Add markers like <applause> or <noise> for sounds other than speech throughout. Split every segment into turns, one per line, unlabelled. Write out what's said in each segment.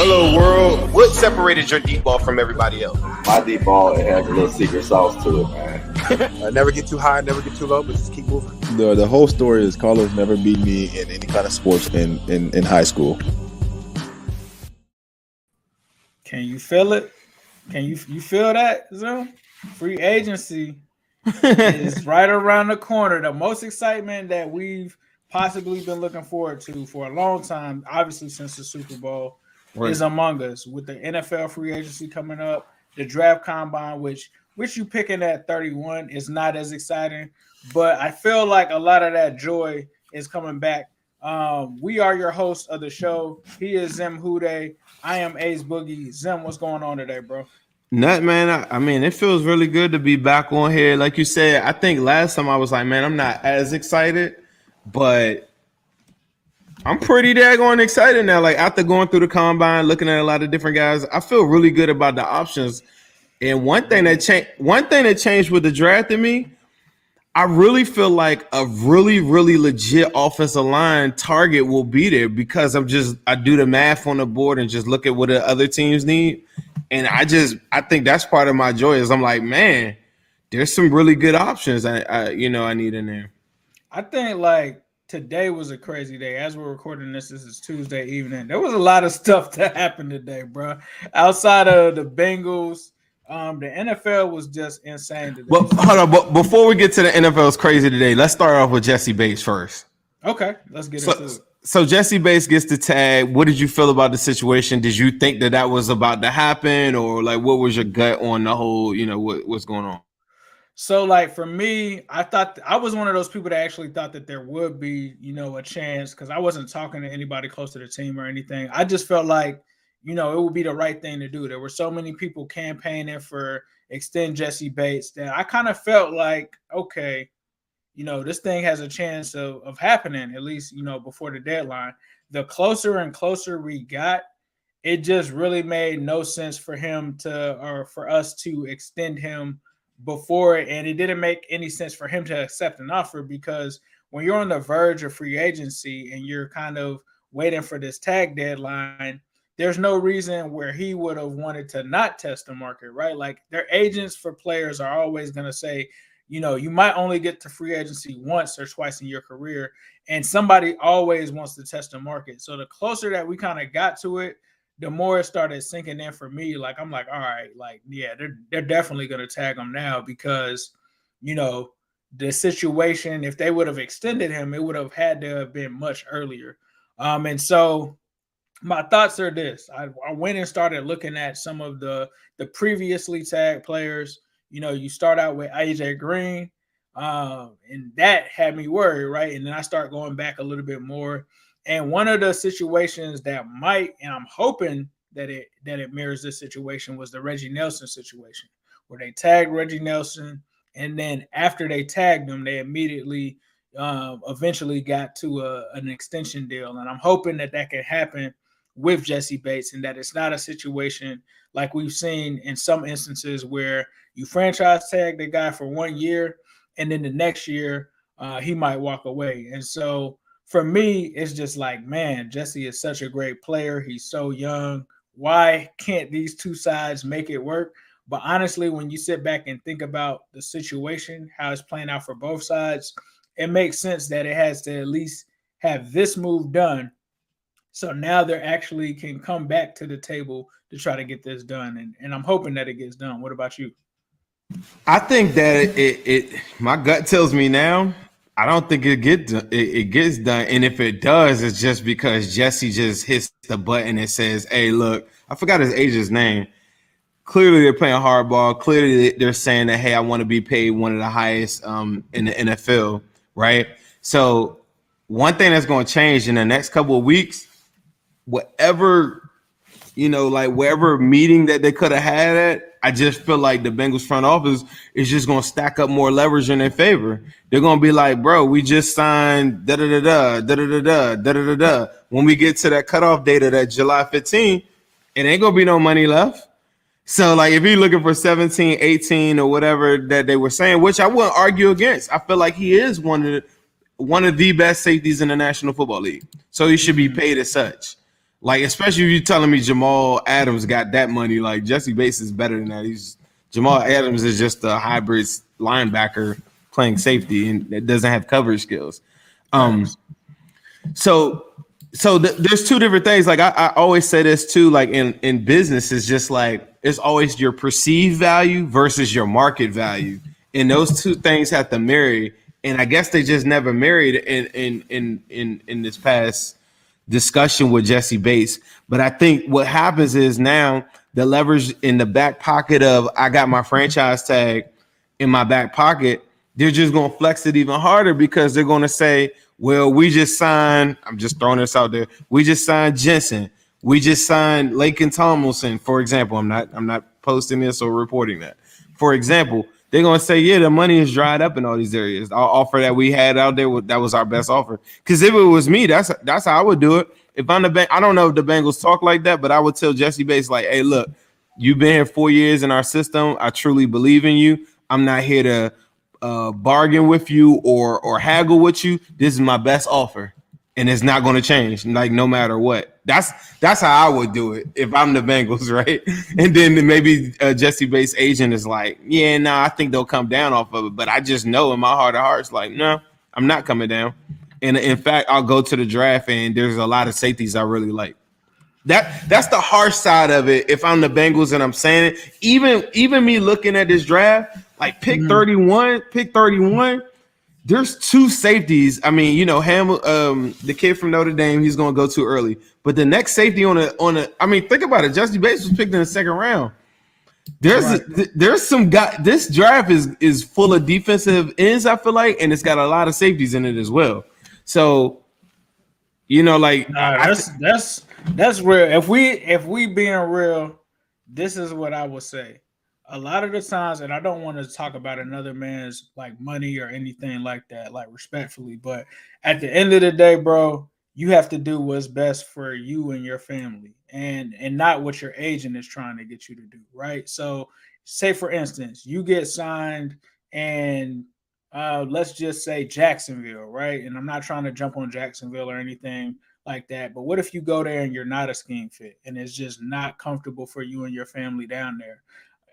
Hello, world. What separated your deep ball from everybody else?
My deep ball it has a little secret sauce to it, man. <laughs>
uh, never get too high, never get too low, but just keep moving.
The the whole story is Carlos never beat me in any kind of sports in in, in high school.
Can you feel it? Can you you feel that, Zim? Free agency <laughs> is right around the corner. The most excitement that we've possibly been looking forward to for a long time, obviously since the Super Bowl right. is among us with the NFL free agency coming up, the draft combine, which which you picking at 31 is not as exciting, but I feel like a lot of that joy is coming back. Um, we are your hosts of the show. He is Zim Hude. I am Ace Boogie. Zim, what's going on today, bro?
Nut man, I, I, mean, it feels really good to be back on here. Like you said, I think last time I was like, man, I'm not as excited, but I'm pretty daggone excited now. Like after going through the combine, looking at a lot of different guys, I feel really good about the options. And one thing that changed, one thing that changed with the draft in me, I really feel like a really, really legit offensive line target will be there because I'm just I do the math on the board and just look at what the other teams need, and I just I think that's part of my joy is I'm like man, there's some really good options I, I you know I need in there.
I think like today was a crazy day. As we're recording this, this is Tuesday evening. There was a lot of stuff <laughs> that happened today, bro. Outside of the Bengals, um, the NFL was just insane today.
Well, hold on, but before we get to the NFL's crazy today, let's start off with Jessie Bates first.
Okay, let's get
so,
into it.
So Jessie Bates gets the tag. What did you feel about the situation? Did you think that that was about to happen, or like what was your gut on the whole? You know what, what's going on?
So like for me, I thought I was one of those people that actually thought that there would be, you know, a chance because I wasn't talking to anybody close to the team or anything. I just felt like, you know, it would be the right thing to do. There were so many people campaigning for extend Jessie Bates that I kind of felt like, okay, you know, this thing has a chance of, of happening, at least, you know, before the deadline. The closer and closer we got, it just really made no sense for him to or for us to extend him before and it didn't make any sense for him to accept an offer because when you're on the verge of free agency and you're kind of waiting for this tag deadline there's no reason where he would have wanted to not test the market right? Like their agents for players are always going to say you know you might only get to free agency once or twice in your career and somebody always wants to test the market. So the closer that we kind of got to it the more it started sinking in for me, like I'm like, all right, like yeah, they're they're definitely gonna tag him now because you know the situation. If they would have extended him, it would have had to have been much earlier. Um, and so my thoughts are this: I, I went and started looking at some of the the previously tagged players. You know, you start out with AJ Green, um, and that had me worried, right? And then I start going back a little bit more and one of the situations that might, and I'm hoping that it that it mirrors this situation, was the Reggie Nelson situation, where they tagged Reggie Nelson, and then after they tagged him, they immediately um, eventually got to a, an extension deal. And I'm hoping that that can happen with Jessie Bates, and that it's not a situation like we've seen in some instances where you franchise tag the guy for one year, and then the next year uh, he might walk away. And so for me, it's just like, man, Jessie is such a great player. He's so young. Why can't these two sides make it work? But honestly, when you sit back and think about the situation, how it's playing out for both sides, it makes sense that it has to at least have this move done. So now they're actually can come back to the table to try to get this done. And, and I'm hoping that it gets done. What about you?
I think that it, it, it my gut tells me now I don't think it gets it, it, gets done, and if it does, it's just because Jessie just hits the button and says, "Hey, look, I forgot his agent's name." Clearly, they're playing hardball. Clearly, they're saying that, "Hey, I want to be paid one of the highest um, in the NFL." Right. So, one thing that's going to change in the next couple of weeks, whatever you know, like wherever meeting that they could have had at, I just feel like the Bengals front office is just going to stack up more leverage in their favor. They're going to be like, bro, we just signed da da da da da da da da da da da. When we get to that cutoff date of that July 15, it ain't going to be no money left. So, like, if you're looking for 17, 18, or whatever that they were saying, which I wouldn't argue against, I feel like he is one of the one of the best safeties in the National Football League. So he should be paid as such. Like, especially if you're telling me Jamal Adams got that money, like Jessie Bates is better than that. He's Jamal Adams is just a hybrid linebacker playing safety and doesn't have coverage skills. Um, so so th- there's two different things. Like I, I always say this too. Like in in business, is just like it's always your perceived value versus your market value, and those two things have to marry. And I guess they just never married in in in in in this past discussion with Jessie Bates. But I think what happens is now the leverage in the back pocket of I got my franchise tag in my back pocket, they're just going to flex it even harder because they're going to say, well, we just signed, I'm just throwing this out there. We just signed Jensen. We just signed Laken Tomlinson, for example. I'm not I'm not posting this or reporting that. For example, they're gonna say, yeah, the money is dried up in all these areas. Our offer that we had out there, that was our best offer. Because if it was me, that's that's how I would do it. If I'm the bank, I don't know if the Bengals talk like that, but I would tell Jessie Bates like, hey, look, you've been here four years in our system. I truly believe in you. I'm not here to uh, bargain with you or or haggle with you. This is my best offer and it's not going to change like no matter what. That's that's how i would do it if i'm the bengals <laughs> right? And then maybe uh, jessie bates agent is like yeah no nah, i think they'll come down off of it but i just know in my heart of hearts like no i'm not coming down. And in fact i'll go to the draft and there's a lot of safeties i really like. That that's the harsh side of it if i'm the bengals and i'm saying it. Even even me looking at this draft like pick mm-hmm. 31 pick 31 there's two safeties. I mean, you know, Ham, um, the kid from Notre Dame, he's going to go too early. But the next safety on a on a, I mean, think about it. Jessie Bates was picked in the second round. There's right. a, there's some guy. This draft is is full of defensive ends. I feel like, and it's got a lot of safeties in it as well. So, you know, like
nah, that's th- that's that's real. If we if we being real, this is what I would say a lot of the times, and I don't want to talk about another man's like money or anything like that, like respectfully, but at the end of the day, bro, you have to do what's best for you and your family and and not what your agent is trying to get you to do, right? So say for instance, you get signed and uh let's just say Jacksonville, right? And I'm not trying to jump on Jacksonville or anything like that, but what if you go there and you're not a scheme fit and it's just not comfortable for you and your family down there?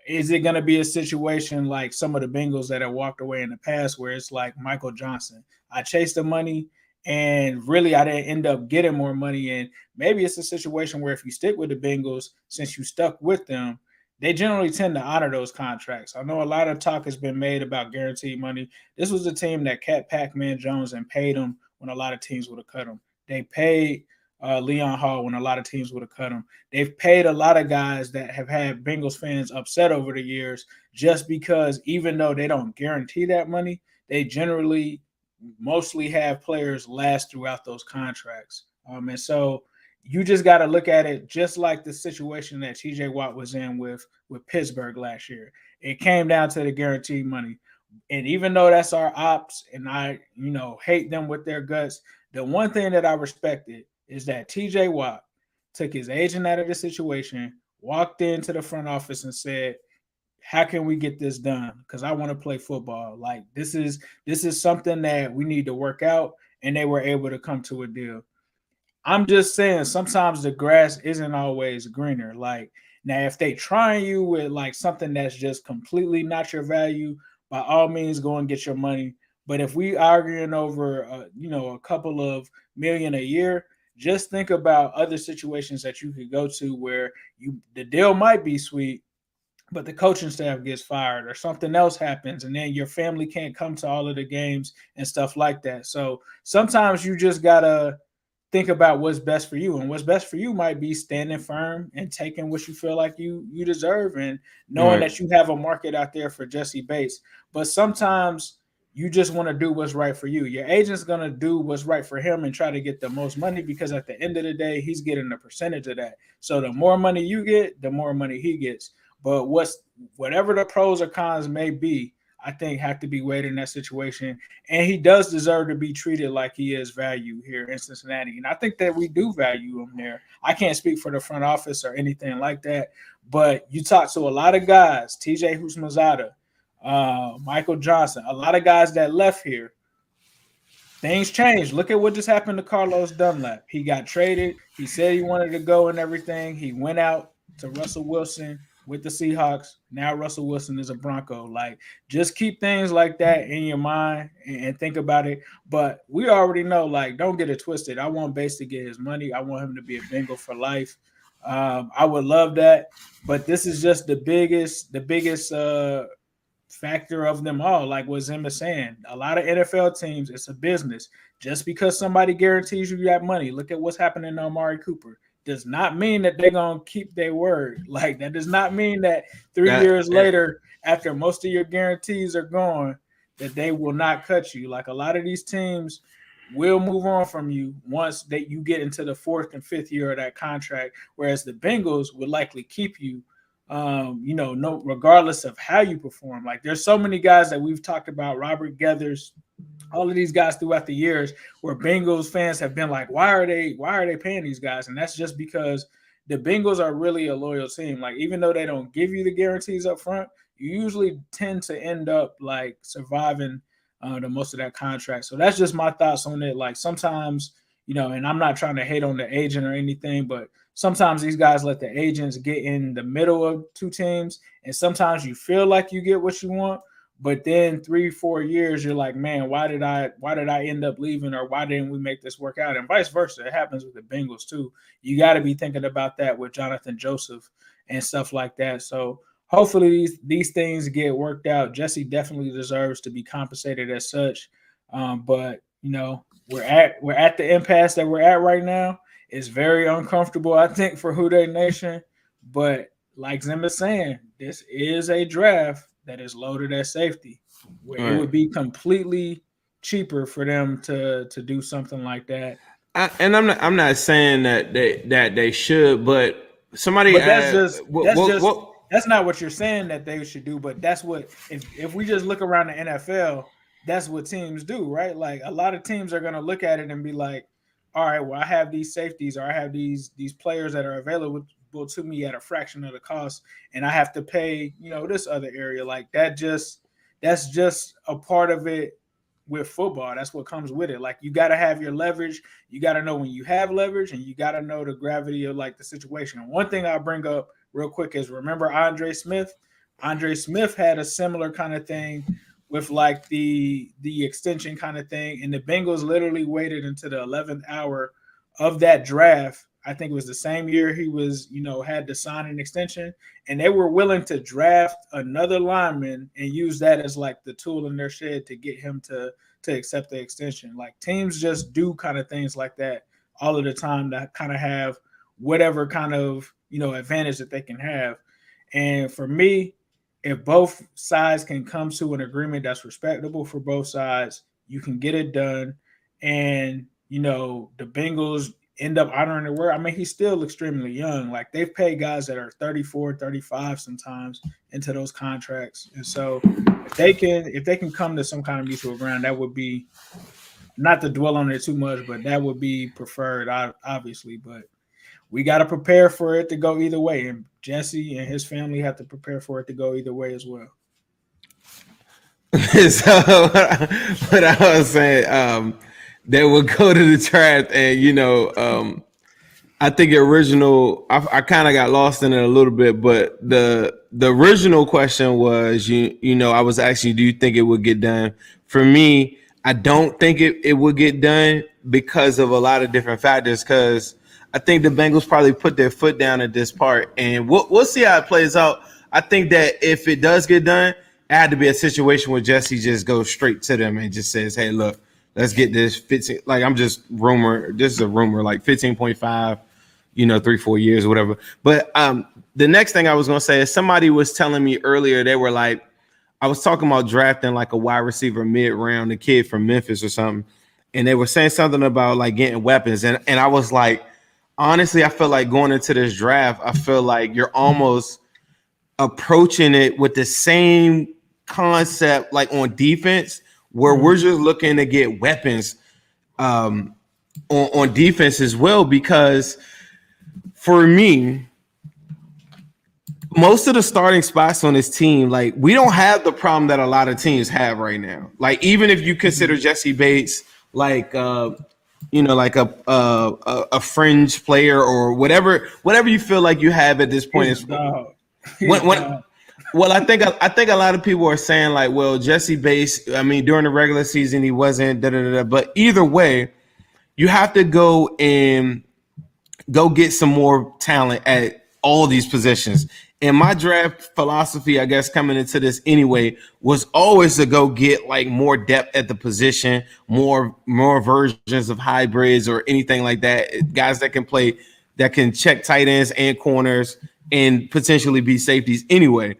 Is it going to be a situation like some of the Bengals that have walked away in the past where it's like Michael Johnson? I chased the money and really I didn't end up getting more money. And maybe it's a situation where if you stick with the Bengals, since you stuck with them, they generally tend to honor those contracts. I know a lot of talk has been made about guaranteed money. This was a team that kept Pac-Man Jones and paid him when a lot of teams would have cut him. They paid uh, Leon Hall when a lot of teams would have cut him. They've paid a lot of guys that have had Bengals fans upset over the years just because even though they don't guarantee that money, they generally mostly have players last throughout those contracts. Um, and so you just got to look at it just like the situation that TJ Watt was in with with Pittsburgh last year. It came down to the guaranteed money. And even though that's our ops and I, you know, hate them with their guts, the one thing that I respected is that TJ Watt took his agent out of the situation, walked into the front office and said, how can we get this done? Because I want to play football. Like this is this is something that we need to work out, and they were able to come to a deal. I'm just saying sometimes the grass isn't always greener. Like Now, if they trying you with like something that's just completely not your value, by all means, go and get your money. But if we arguing over, uh, you know, a couple of million a year, just think about other situations that you could go to where you the deal might be sweet, but the coaching staff gets fired or something else happens and then your family can't come to all of the games and stuff like that so sometimes you just gotta think about what's best for you and what's best for you might be standing firm and taking what you feel like you you deserve and knowing right. that you have a market out there for Jessie Bates but sometimes you just want to do what's right for you. Your agent's going to do what's right for him and try to get the most money because at the end of the day, he's getting a percentage of that. So the more money you get, the more money he gets. But what's whatever the pros or cons may be, I think have to be weighed in that situation. And he does deserve to be treated like he is value here in Cincinnati. And I think that we do value him there. I can't speak for the front office or anything like that. But you talk to a lot of guys, TJ Houshmandzadeh, uh, Michael Johnson, a lot of guys that left here. Things changed. Look at what just happened to Carlos Dunlap. He got traded. He said he wanted to go and everything. He went out to Russell Wilson with the Seahawks. Now Russell Wilson is a Bronco. Like, just keep things like that in your mind and, and, think about it. But we already know, like, don't get it twisted. I want Bates to get his money. I want him to be a Bengal for life. Um, I would love that, but this is just the biggest, the biggest uh, factor of them all. Like what Zim is saying, a lot of NFL teams, it's a business. Just because somebody guarantees you that money, look at what's happening to Amari Cooper does not mean that they're gonna keep their word. <laughs> Like that does not mean that three that, years later, after most of your guarantees are gone, that they will not cut you. Like a lot of these teams will move on from you once that you get into the fourth and fifth year of that contract, whereas the Bengals would likely keep you. Um, you know, no, regardless of how you perform. Like there's so many guys that we've talked about, Robert Geathers, all of these guys throughout the years where Bengals fans have been like, why are they why are they paying these guys? And that's just because the Bengals are really a loyal team. Like even though they don't give you the guarantees up front, you usually tend to end up like surviving uh, the most of that contract. So that's just my thoughts on it. Like sometimes, you know, and I'm not trying to hate on the agent or anything, but sometimes these guys let the agents get in the middle of two teams, and sometimes you feel like you get what you want, but then three, four years, you're like, man, why did I why did I end up leaving or why didn't we make this work out? And vice versa. It happens with the Bengals too. You got to be thinking about that with Jonathan Joseph and stuff like that. So hopefully these these things get worked out. Jessie definitely deserves to be compensated as such. Um, but you know, we're at we're at the impasse that we're at right now. It's very uncomfortable, I think, for Who Dey Nation. But like Zim is saying, this is a draft that is loaded at safety. Where right. It would be completely cheaper for them to to do something like that.
I, and I'm not I'm not saying that they that they should, but somebody
but that's just what, that's what, just what, that's not what you're saying that they should do, but that's what if if we just look around the NFL, that's what teams do, right? Like a lot of teams are gonna look at it and be like, all right, well, I have these safeties or I have these these players that are available to me at a fraction of the cost and I have to pay, you know, this other area like that just that's just a part of it with football. That's what comes with it. Like you got to have your leverage. You got to know when you have leverage and you got to know the gravity of like the situation. And one thing I'll bring up real quick is remember Andre Smith? Andre Smith had a similar kind of thing with like the the extension kind of thing and the Bengals literally waited until the 11th hour of that draft I think it was the same year he was, you know, had to sign an extension, and they were willing to draft another lineman and use that as like the tool in their shed to get him to to accept the extension. Like teams just do kind of things like that all of the time to kind of have whatever kind of you know advantage that they can have. And for me, if both sides can come to an agreement that's respectable for both sides, you can get it done. And you know, the Bengals end up honoring the word. I mean, he's still extremely young. Like they've paid guys that are 34, 35 sometimes into those contracts. And so if they can if they can come to some kind of mutual ground, that would be not to dwell on it too much, but that would be preferred, obviously. But we got to prepare for it to go either way. And Jessie and his family have to prepare for it to go either way as well. <laughs>
so what I was saying, um, that would go to the draft and you know um I think original. I, I kind of got lost in it a little bit, but the the original question was you you know I was asking, do you think it would get done? For me, I don't think it, it would get done because of a lot of different factors. Because I think the Bengals probably put their foot down at this part, and we'll we'll see how it plays out. I think that if it does get done, it had to be a situation where Jessie just goes straight to them and just says, "Hey, look, let's get this 15." Like I'm just rumor. This is a rumor, like 15.5 you know, three, four years or whatever. But um, the next thing I was gonna say is somebody was telling me earlier, they were like, I was talking about drafting like a wide receiver mid round, a kid from Memphis or something, and they were saying something about like getting weapons, and and I was like, honestly, I feel like going into this draft, I feel like you're almost approaching it with the same concept like on defense, where we're just looking to get weapons um, on, on defense as well because for me, most of the starting spots on this team, like we don't have the problem that a lot of teams have right now. Like even if you consider mm-hmm. Bates like uh you know like a a, a fringe player or whatever whatever you feel like you have at this point is when, <laughs> when well I think I think a lot of people are saying like well Jessie Bates I mean during the regular season he wasn't da, da, da. but either way you have to go and go get some more talent at all these positions. And my draft philosophy, I guess, coming into this anyway, was always to go get like more depth at the position, more more versions of hybrids or anything like that. Guys that can play, that can check tight ends and corners and potentially be safeties anyway.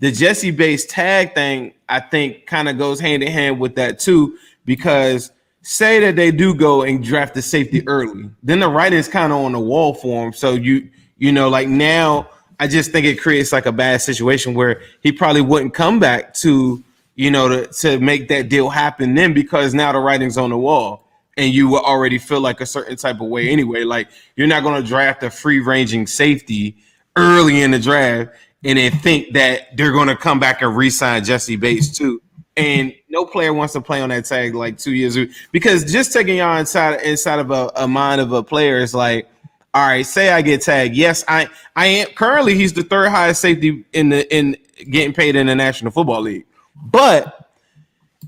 The Jessie Bates tag thing, I think, kind of goes hand in hand with that too, because say that they do go and draft the safety early, then the writing's kind of on the wall for him. So you you know, like now, I just think it creates like a bad situation where he probably wouldn't come back to you know to to make that deal happen then because now the writing's on the wall and you will already feel like a certain type of way anyway. Like you're not going to draft a free ranging safety early in the draft and then think that they're going to come back and re-sign Jessie Bates too and no player wants to play on that tag like two years because just taking y'all inside inside of a, a mind of a player is like all right say i get tagged yes i i am currently he's the third highest safety in the in getting paid in the national football league but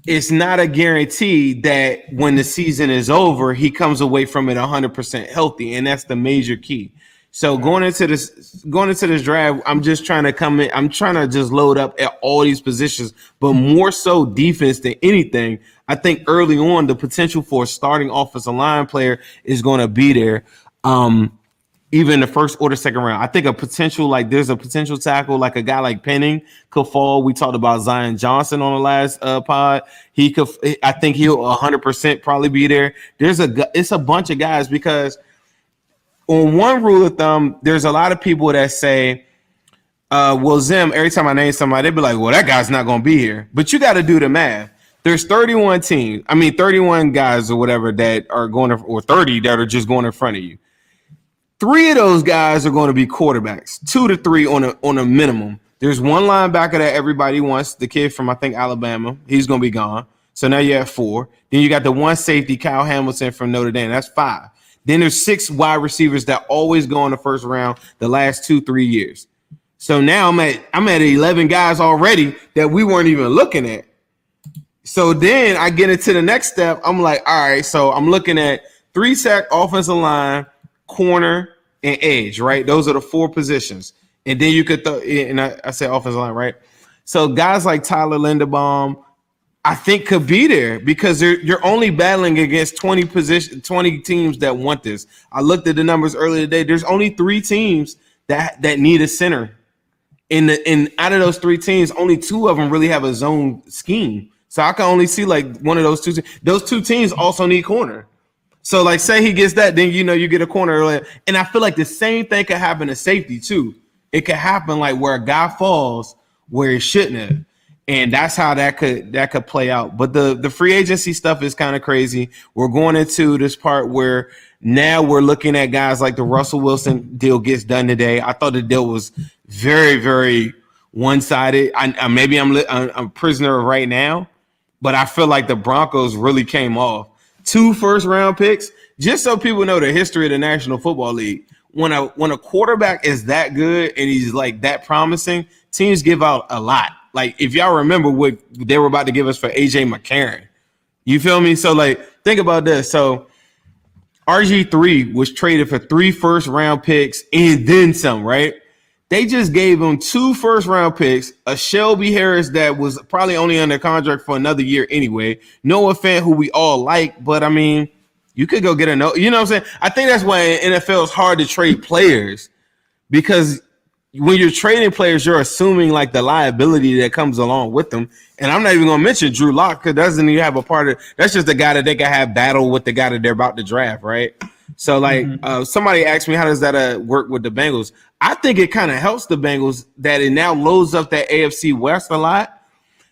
it's not a guarantee that when the season is over he comes away from it 100% healthy and that's the major key so going into this going into this draft, I'm just trying to come in. I'm trying to just load up at all these positions, but more so defense than anything. I think early on the potential for a starting offensive line player is going to be there. Um, even the first or the second round. I think a potential like there's a potential tackle like a guy like Penning could fall. We talked about Zion Johnson on the last uh, pod. He could. I think he'll 100 percent probably be there. There's a it's a bunch of guys because on one rule of thumb, there's a lot of people that say, uh, well, Zim, every time I name somebody, they'd be like, well, that guy's not going to be here. But you got to do the math. There's 31 teams, I mean, 31 guys or whatever that are going to, or 30 that are just going in front of you. Three of those guys are going to be quarterbacks, two to three on a on a minimum. There's one linebacker that everybody wants, the kid from I think Alabama. He's going to be gone. So now you have four. Then you got the one safety, Kyle Hamilton from Notre Dame. That's five. Then there's six wide receivers that always go in the first round the last two, three years. So now I'm at I'm at 11 guys already that we weren't even looking at. So then I get into the next step. I'm like, all right, so I'm looking at three sack offensive line, corner, and edge, right? Those are the four positions. And then you could throw and I, I said offensive line, right? So guys like Tyler Linderbaum, I think could be there because you're only battling against 20 position 20 teams that want this. I looked at the numbers earlier today. There's only three teams that that need a center. In the in out of those three teams, only two of them really have a zone scheme. So I can only see like one of those two. Those two teams also need corner. So like say he gets that, then you know you get a corner. And I feel like the same thing could happen to safety too. It could happen like where a guy falls where he shouldn't have and that's how that could that could play out. But the the free agency stuff is kind of crazy. We're going into this part where now we're looking at guys like the Russell Wilson deal gets done today. I thought the deal was very very one sided. I, I, maybe I'm, I'm a prisoner right now, but I feel like the Broncos really came off two first round picks. just so people know the history of the National Football League. When a when a quarterback is that good and he's like that promising, teams give out a lot. Like if y'all remember what they were about to give us for AJ McCarron, you feel me? So like think about this. So RG3 was traded for three first round picks and then some, right? They just gave him two first round picks, a Shelby Harris that was probably only under contract for another year anyway. Noah Fant, who we all like, but I mean, you could go get a no. You know what I'm saying? I think that's why NFL is hard to trade players because when you're trading players, you're assuming like the liability that comes along with them. And I'm not even gonna mention Drew Lock because doesn't even have a part of that's just the guy that they can have battle with the guy that they're about to draft, right? So like mm-hmm. uh, somebody asked me how does that uh, work with the Bengals? I think it kind of helps the Bengals that it now loads up that AFC West a lot.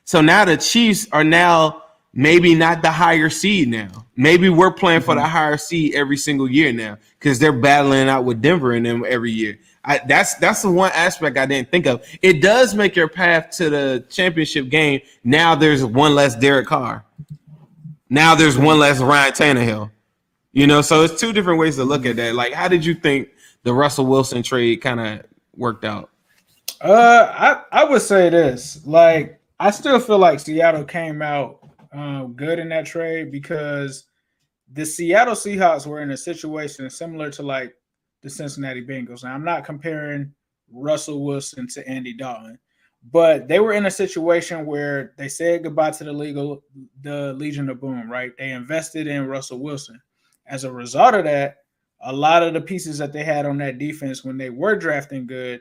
So now the Chiefs are now maybe not the higher seed now. Maybe we're playing for the mm-hmm. higher seed every single year now because they're battling out with Denver and them every year. I, that's that's the one aspect I didn't think of. It does make your path to the championship game. Now there's one less Derek Carr. Now there's one less Ryan Tannehill. You know, so it's two different ways to look at that. Like, how did you think the Russell Wilson trade kind of worked out?
Uh, I I would say this. Like, I still feel like Seattle came out um, good in that trade because the Seattle Seahawks were in a situation similar to like the Cincinnati Bengals. Now, I'm not comparing Russell Wilson to Andy Dalton, but they were in a situation where they said goodbye to the legal the Legion of Boom, right? They invested in Russell Wilson. As a result of that, a lot of the pieces that they had on that defense when they were drafting good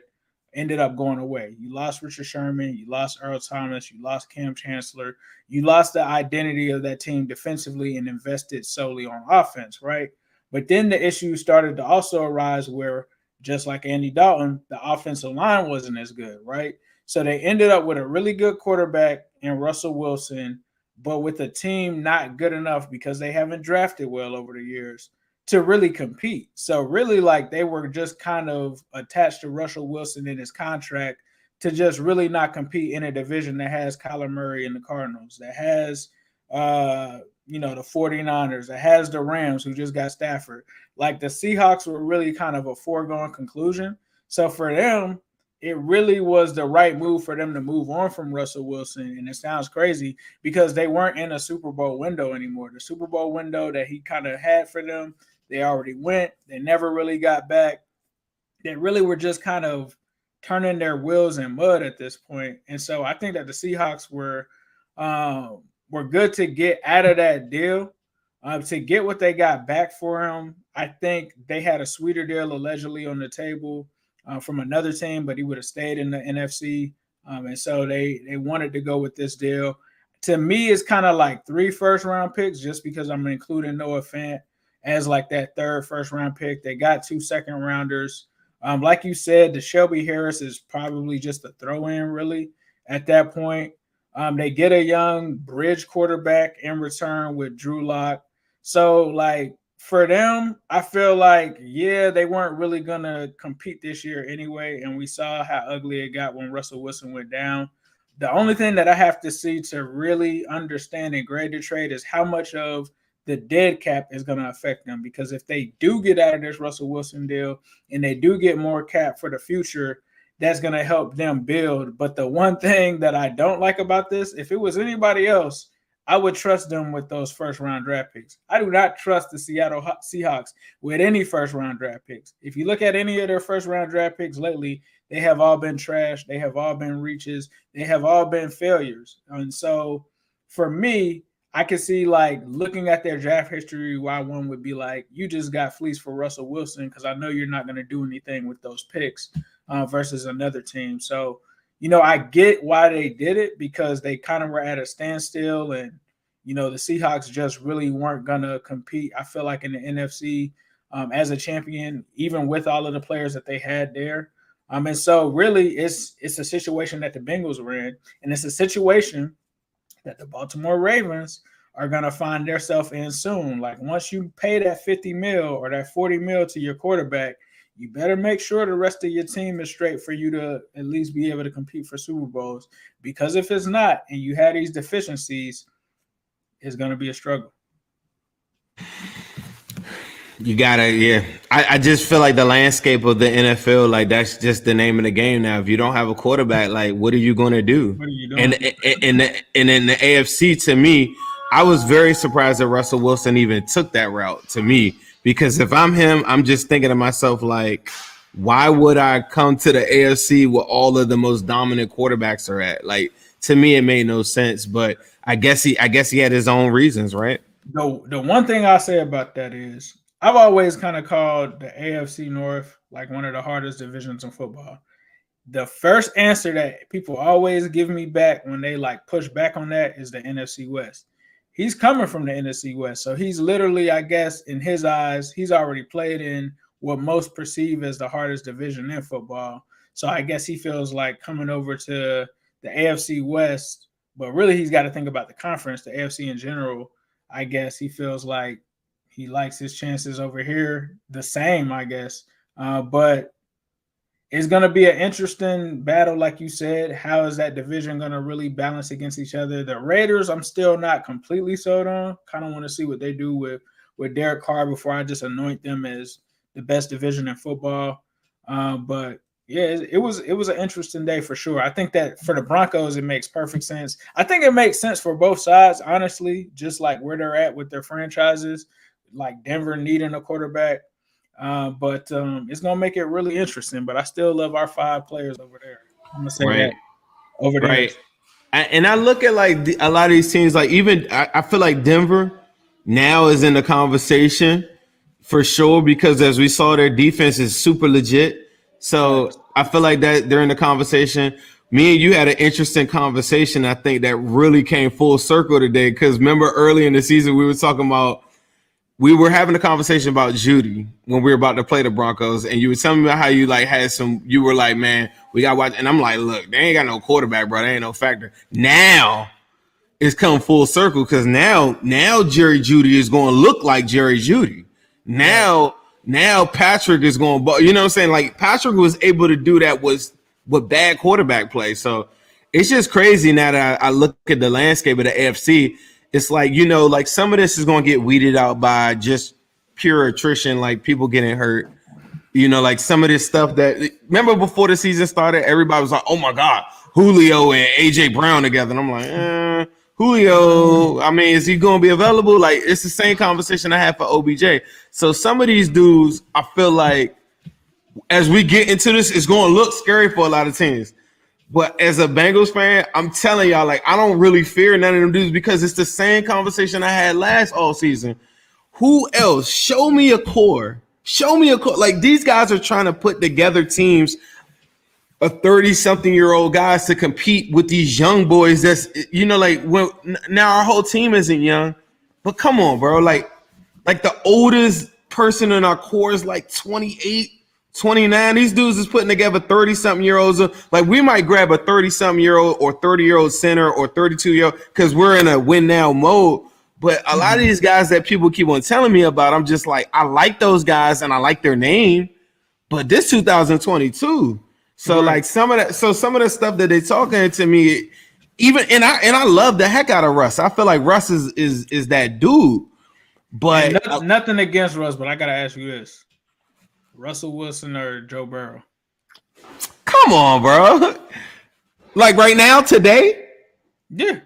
ended up going away. You lost Richard Sherman, you lost Earl Thomas, you lost Kam Chancellor, you lost the identity of that team defensively and invested solely on offense, right? But then the issue started to also arise where, just like Andy Dalton, the offensive line wasn't as good, right? So they ended up with a really good quarterback in Russell Wilson, but with a team not good enough because they haven't drafted well over the years to really compete. So really like they were just kind of attached to Russell Wilson in his contract to just really not compete in a division that has Kyler Murray and the Cardinals, that has uh you know, the 49ers, that has the Rams who just got Stafford. Like the Seahawks were really kind of a foregone conclusion. So for them, it really was the right move for them to move on from Russell Wilson. And it sounds crazy because they weren't in a Super Bowl window anymore. The Super Bowl window that he kind of had for them, they already went. They never really got back. They really were just kind of turning their wheels in mud at this point. And so I think that the Seahawks were um, were good to get out of that deal. Uh, to get what they got back for him, I think they had a sweeter deal allegedly on the table uh, from another team, but he would have stayed in the NFC. Um, and so they they wanted to go with this deal. To me, it's kind of like three first round picks, just because I'm including Noah Fant as like that third first round pick. They got two second rounders. Um, like you said, the Shelby Harris is probably just a throw in, really, at that point. Um, they get a young bridge quarterback in return with Drew Lock. So, like, for them, I feel like, yeah, they weren't really going to compete this year anyway. And we saw how ugly it got when Russell Wilson went down. The only thing that I have to see to really understand and grade the trade is how much of the dead cap is going to affect them. Because if they do get out of this Russell Wilson deal and they do get more cap for the future, that's going to help them build. But the one thing that I don't like about this, if it was anybody else, I would trust them with those first round draft picks. I do not trust the Seattle Seahawks with any first round draft picks. If you look at any of their first round draft picks lately, they have all been trash. They have all been reaches. They have all been failures. And so for me, I can see like looking at their draft history, why one would be like, you just got fleeced for Russell Wilson because I know you're not going to do anything with those picks uh, versus another team. So, you know, I get why they did it because they kind of were at a standstill and, you know, the Seahawks just really weren't going to compete. I feel like in the NFC um, as a champion, even with all of the players that they had there. Um, and so really it's it's a situation that the Bengals were in, and it's a situation that the Baltimore Ravens are gonna find themselves in soon. Like once you pay that 50 mil or that 40 mil to your quarterback, you better make sure the rest of your team is straight for you to at least be able to compete for Super Bowls. Because if it's not, and you have these deficiencies, it's going to be a struggle.
You gotta, yeah. I, I just feel like the landscape of the NFL, like that's just the name of the game now. If you don't have a quarterback, like what are you gonna do?
What are you doing?
And and and, and in the AFC, to me, I was very surprised that Russell Wilson even took that route. To me, because if I'm him, I'm just thinking to myself like, why would I come to the AFC where all of the most dominant quarterbacks are at? Like to me, it made no sense. But I guess he, I guess he had his own reasons, right?
the the one thing I'll say about that is I've always kind of called the AFC North like one of the hardest divisions in football. The first answer that people always give me back when they like push back on that is the NFC West. He's coming from the NFC West. So he's literally, I guess, in his eyes, he's already played in what most perceive as the hardest division in football. So I guess he feels like coming over to the AFC West, but really he's got to think about the conference, the AFC in general. I guess he feels like he likes his chances over here the same, I guess. Uh, but it's going to be an interesting battle, like you said. How is that division going to really balance against each other? The Raiders, I'm still not completely sold on. Kind of want to see what they do with with Derek Carr before I just anoint them as the best division in football. Uh, but yeah, it, it, was it was an interesting day for sure. I think that for the Broncos, it makes perfect sense. I think it makes sense for both sides, honestly. Just like where they're at with their franchises, like Denver needing a quarterback. Uh, but um, it's gonna make it really interesting. But I still love our five players over there. I'm gonna say
Right.
that over there.
Right. And I look at like the, a lot of these teams, like even I, I feel like Denver now is in the conversation for sure because as we saw, their defense is super legit. So I feel like that they're in the conversation. Me and you had an interesting conversation. I think that really came full circle today because remember early in the season we were talking about we were having a conversation about Jeudy when we were about to play the Broncos, and you were telling me about how you like had some. You were like, "Man, we got watch," and I'm like, "Look, they ain't got no quarterback, bro. They ain't no factor." Now it's come full circle because now, now Jerry Jeudy is going to look like Jerry Jeudy. Now, now Patrick is going, to you know, what I'm saying like Patrick was able to do that was with bad quarterback play. So it's just crazy now that I, I look at the landscape of the AFC. It's like you know, like some of this is to get weeded out by just pure attrition, like people getting hurt. You know, like some of this stuff that remember before the season started, everybody was like, "Oh my God, Julio and AJ Brown together," and I'm like, eh, Julio. I mean, is he to be available? Like, it's the same conversation I had for OBJ. So some of these dudes, I feel like, as we get into this, it's to look scary for a lot of teams. But as a Bengals fan, I'm telling y'all, like, I don't really fear none of them dudes because it's the same conversation I had last all season. Who else? Show me a core. Show me a core. Like these guys are trying to put together teams of 30 something year old guys to compete with these young boys. That's you know, like when now our whole team isn't young, but come on, bro. Like, like the oldest person in our core is like 28, 29. These dudes is putting together 30 something year olds. Like we might grab a 30 something year old or 30 year old center or 32 year old because we're in a win now mode. But a lot of mm-hmm. these guys that people keep on telling me about, I'm just like, I like those guys and I like their name, but this 2022. So
Right.
like some of that, so some of the stuff that they talking to me, even and I and I love the heck out of Russ. I feel like Russ is is is that dude. But
nothing, nothing against Russ, but I gotta ask you this: Russell Wilson or Joe Burrow?
come on, bro. Like right now, today,
Yeah.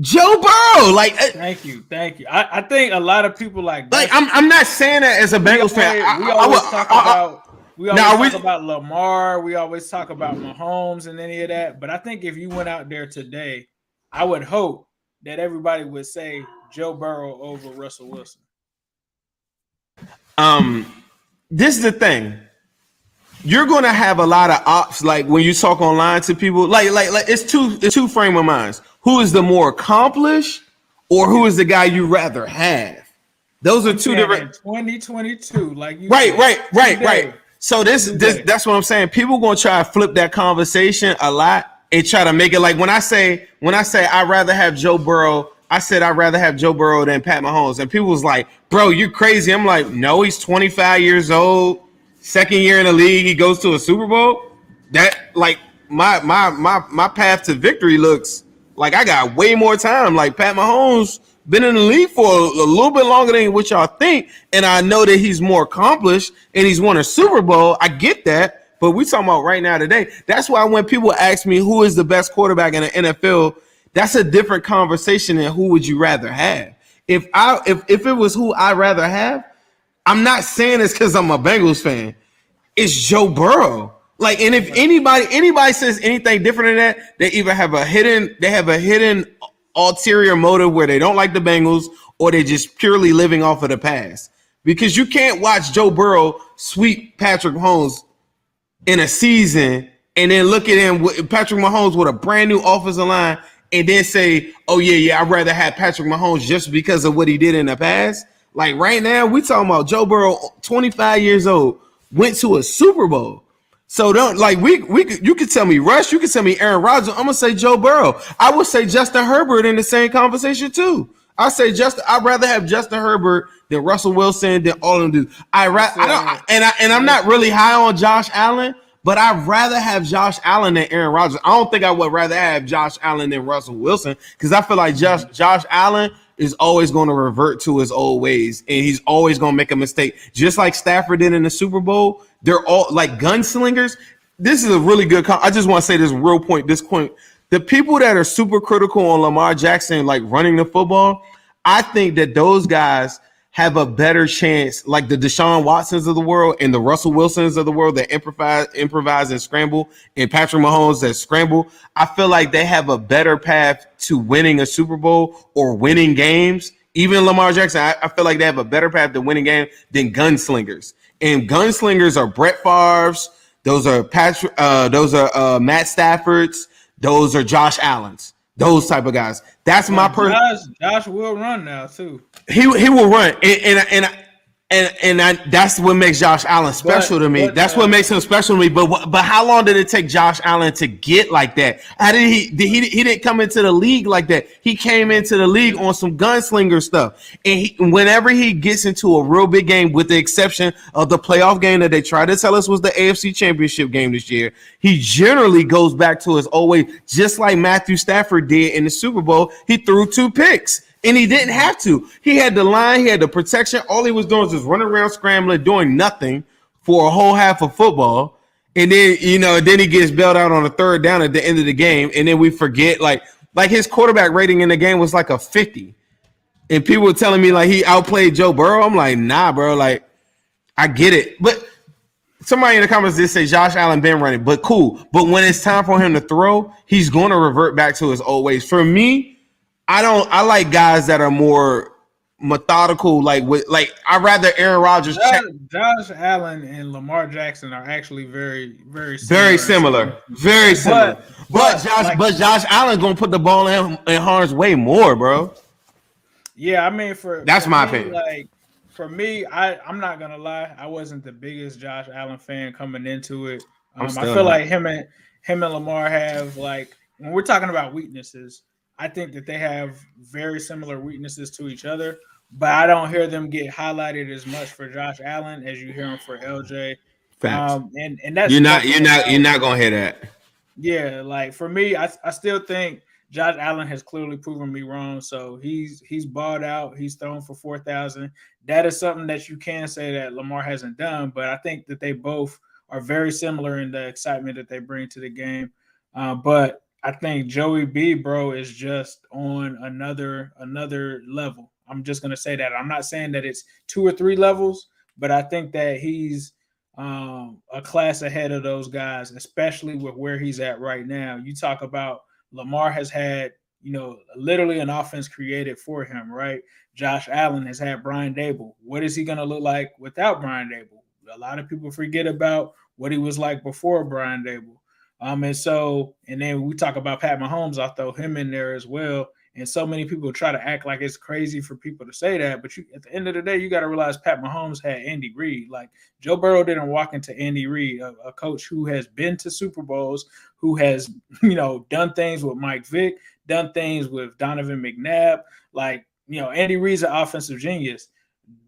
Joe Burrow. Like, uh,
Thank you, thank you. I, I think a lot of people like
like I'm I'm not saying that as a Bengals fan.
We, we
I- I
always talk
I- I-
about we always
Now,
talk
we-
about Lamar. We always talk about Mahomes and any of that. But I think if you went out there today, I would hope that everybody would say Joe Burrow over Russell Wilson.
um this is the thing. You're going to have a lot of ops like when you talk online to people. Like like like it's two it's two frame of minds. Who is the more accomplished or who is the guy you rather have? Those are two
Yeah,
different
2022, like you
right
said,
right right
today.
right. So this this that's what i'm saying. People going to try to flip that conversation a lot and try to make it like when i say when i say i'd rather have joe burrow i said i'd rather have joe burrow than pat mahomes and people was like bro you're crazy i'm like no he's 25 years old second year in the league he goes to a super bowl that like my my my my path to victory looks like i got way more time like pat mahomes been in the league for a, a, little bit longer than what y'all think, and I know that he's more accomplished and he's won a Super Bowl. I get that, but we talking about right now today. That's why when people ask me who is the best quarterback in the NFL, that's a different conversation than who would you rather have. If I if if it was who I rather have, I'm not saying it's because I'm a Bengals fan. It's Joe Burrow. Like, and if anybody anybody says anything different than that, they either have a hidden they have a hidden ulterior motive where they don't like the Bengals or they're just purely living off of the past. Because you can't watch Joe Burrow sweep Patrick Mahomes in a season and then look at him with Patrick Mahomes with a brand new offensive line and then say, "Oh yeah, yeah, I'd rather have Patrick Mahomes just because of what he did in the past." Like right now, we talking about Joe Burrow, 25 years old, went to a Super Bowl. So don't like we we could, you could tell me Rush, you could tell me Aaron Rodgers. I'm gonna say Joe Burrow. I would say Justin Herbert in the same conversation too. I say Justin. I'd rather have Justin Herbert than Russell Wilson than all of them do. I ra- I don't and I and I'm not really high on Josh Allen, but I'd rather have Josh Allen than Aaron Rodgers. I don't think I would rather have Josh Allen than Russell Wilson because I feel like Josh mm-hmm. Josh Allen is always going to revert to his old ways and he's always going to make a mistake. Just like Stafford did in the Super Bowl, they're all like gunslingers. This is a really good. Con- I just want to say this real point. This point, the people that are super critical on Lamar Jackson, like running the football, I think that those guys have a better chance, like the Deshaun Watsons of the world and the Russell Wilsons of the world that improvise, improvise and scramble, and Patrick Mahomes that scramble. I feel like they have a better path to winning a Super Bowl or winning games. Even Lamar Jackson, I, I feel like they have a better path to winning game than gunslingers. And gunslingers are Brett Favre's. Those are Patrick. Uh, those are uh, Matt Stafford's. Those are Josh Allen's. Those type of guys. That's my person.
Josh, Josh will run now too.
He he will run, and and and, and, and I, that's what makes Josh Allen special but, to me. But, that's uh, what makes him special to me. But but how long did it take Josh Allen to get like that? How did he did he he didn't come into the league like that? He came into the league on some gunslinger stuff. And he, whenever he gets into a real big game, with the exception of the playoff game that they tried to tell us was the AFC Championship game this year, he generally goes back to his old way, just like Matthew Stafford did in the Super Bowl. He threw two picks. And he didn't have to. He had the line, he had the protection. All he was doing was just running around scrambling, doing nothing for a whole half of football. And then, you know, then he gets bailed out on a third down at the end of the game. And then we forget, like, like his quarterback rating in the game was like a 50. And people were telling me like he outplayed Joe Burrow. I'm like, nah, bro. Like, I get it. But somebody in the comments did say Josh Allen been running, but cool. But when it's time for him to throw, he's going to revert back to his old ways. For me, I don't. I like guys that are more methodical. Like with like, I rather Aaron Rodgers.
Josh, check. Josh Allen and Lamar Jackson are actually very, very,
similar very similar, very similar. But, but, but Josh, like, but Josh Allen gonna put the ball in, in harm's way more, bro.
Yeah, I mean, for
that's
for
my
me,
opinion.
Like for me, I I'm not gonna lie, I wasn't the biggest Josh Allen fan coming into it. Um, I feel not. like him and him and Lamar have like when we're talking about weaknesses I think that they have very similar weaknesses to each other, but I don't hear them get highlighted as much for Josh Allen as you hear them for LJ.
Facts. Um,
and and that's
you're not you're not you're not gonna hear that.
Yeah, like for me, I I still think Josh Allen has clearly proven me wrong. So he's he's balled out. He's thrown for four thousand. That is something that you can say that Lamar hasn't done. But I think that they both are very similar in the excitement that they bring to the game. Uh, but I think Joey B, bro, is just on another another level. I'm just gonna say that. I'm not saying that it's two or three levels, but I think that he's um, a class ahead of those guys, especially with where he's at right now. You talk about Lamar has had, you know, literally an offense created for him, right? Josh Allen has had Brian Daboll. What is he gonna look like without Brian Daboll? A lot of people forget about what he was like before Brian Daboll. Um, and so, and then we talk about Pat Mahomes, I'll throw him in there as well. And so many people try to act like it's crazy for people to say that, but you, at the end of the day, you got to realize Pat Mahomes had Andy Reid. Like Joe Burrow didn't walk into Andy Reid, a, a, coach who has been to Super Bowls, who has <laughs> you know done things with Mike Vick, done things with Donovan McNabb. Like you know, Andy Reid's an offensive genius.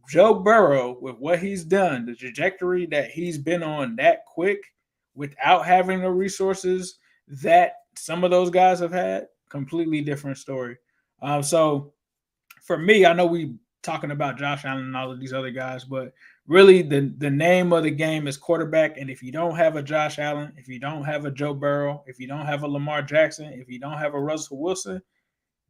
Joe Burrow, with what he's done, the trajectory that he's been on that quick, without having the resources that some of those guys have had, completely different story. Um, so for me, I know we talking about Josh Allen and all of these other guys, but really the the name of the game is quarterback. And if you don't have a Josh Allen, if you don't have a Joe Burrow, if you don't have a Lamar Jackson, if you don't have a Russell Wilson,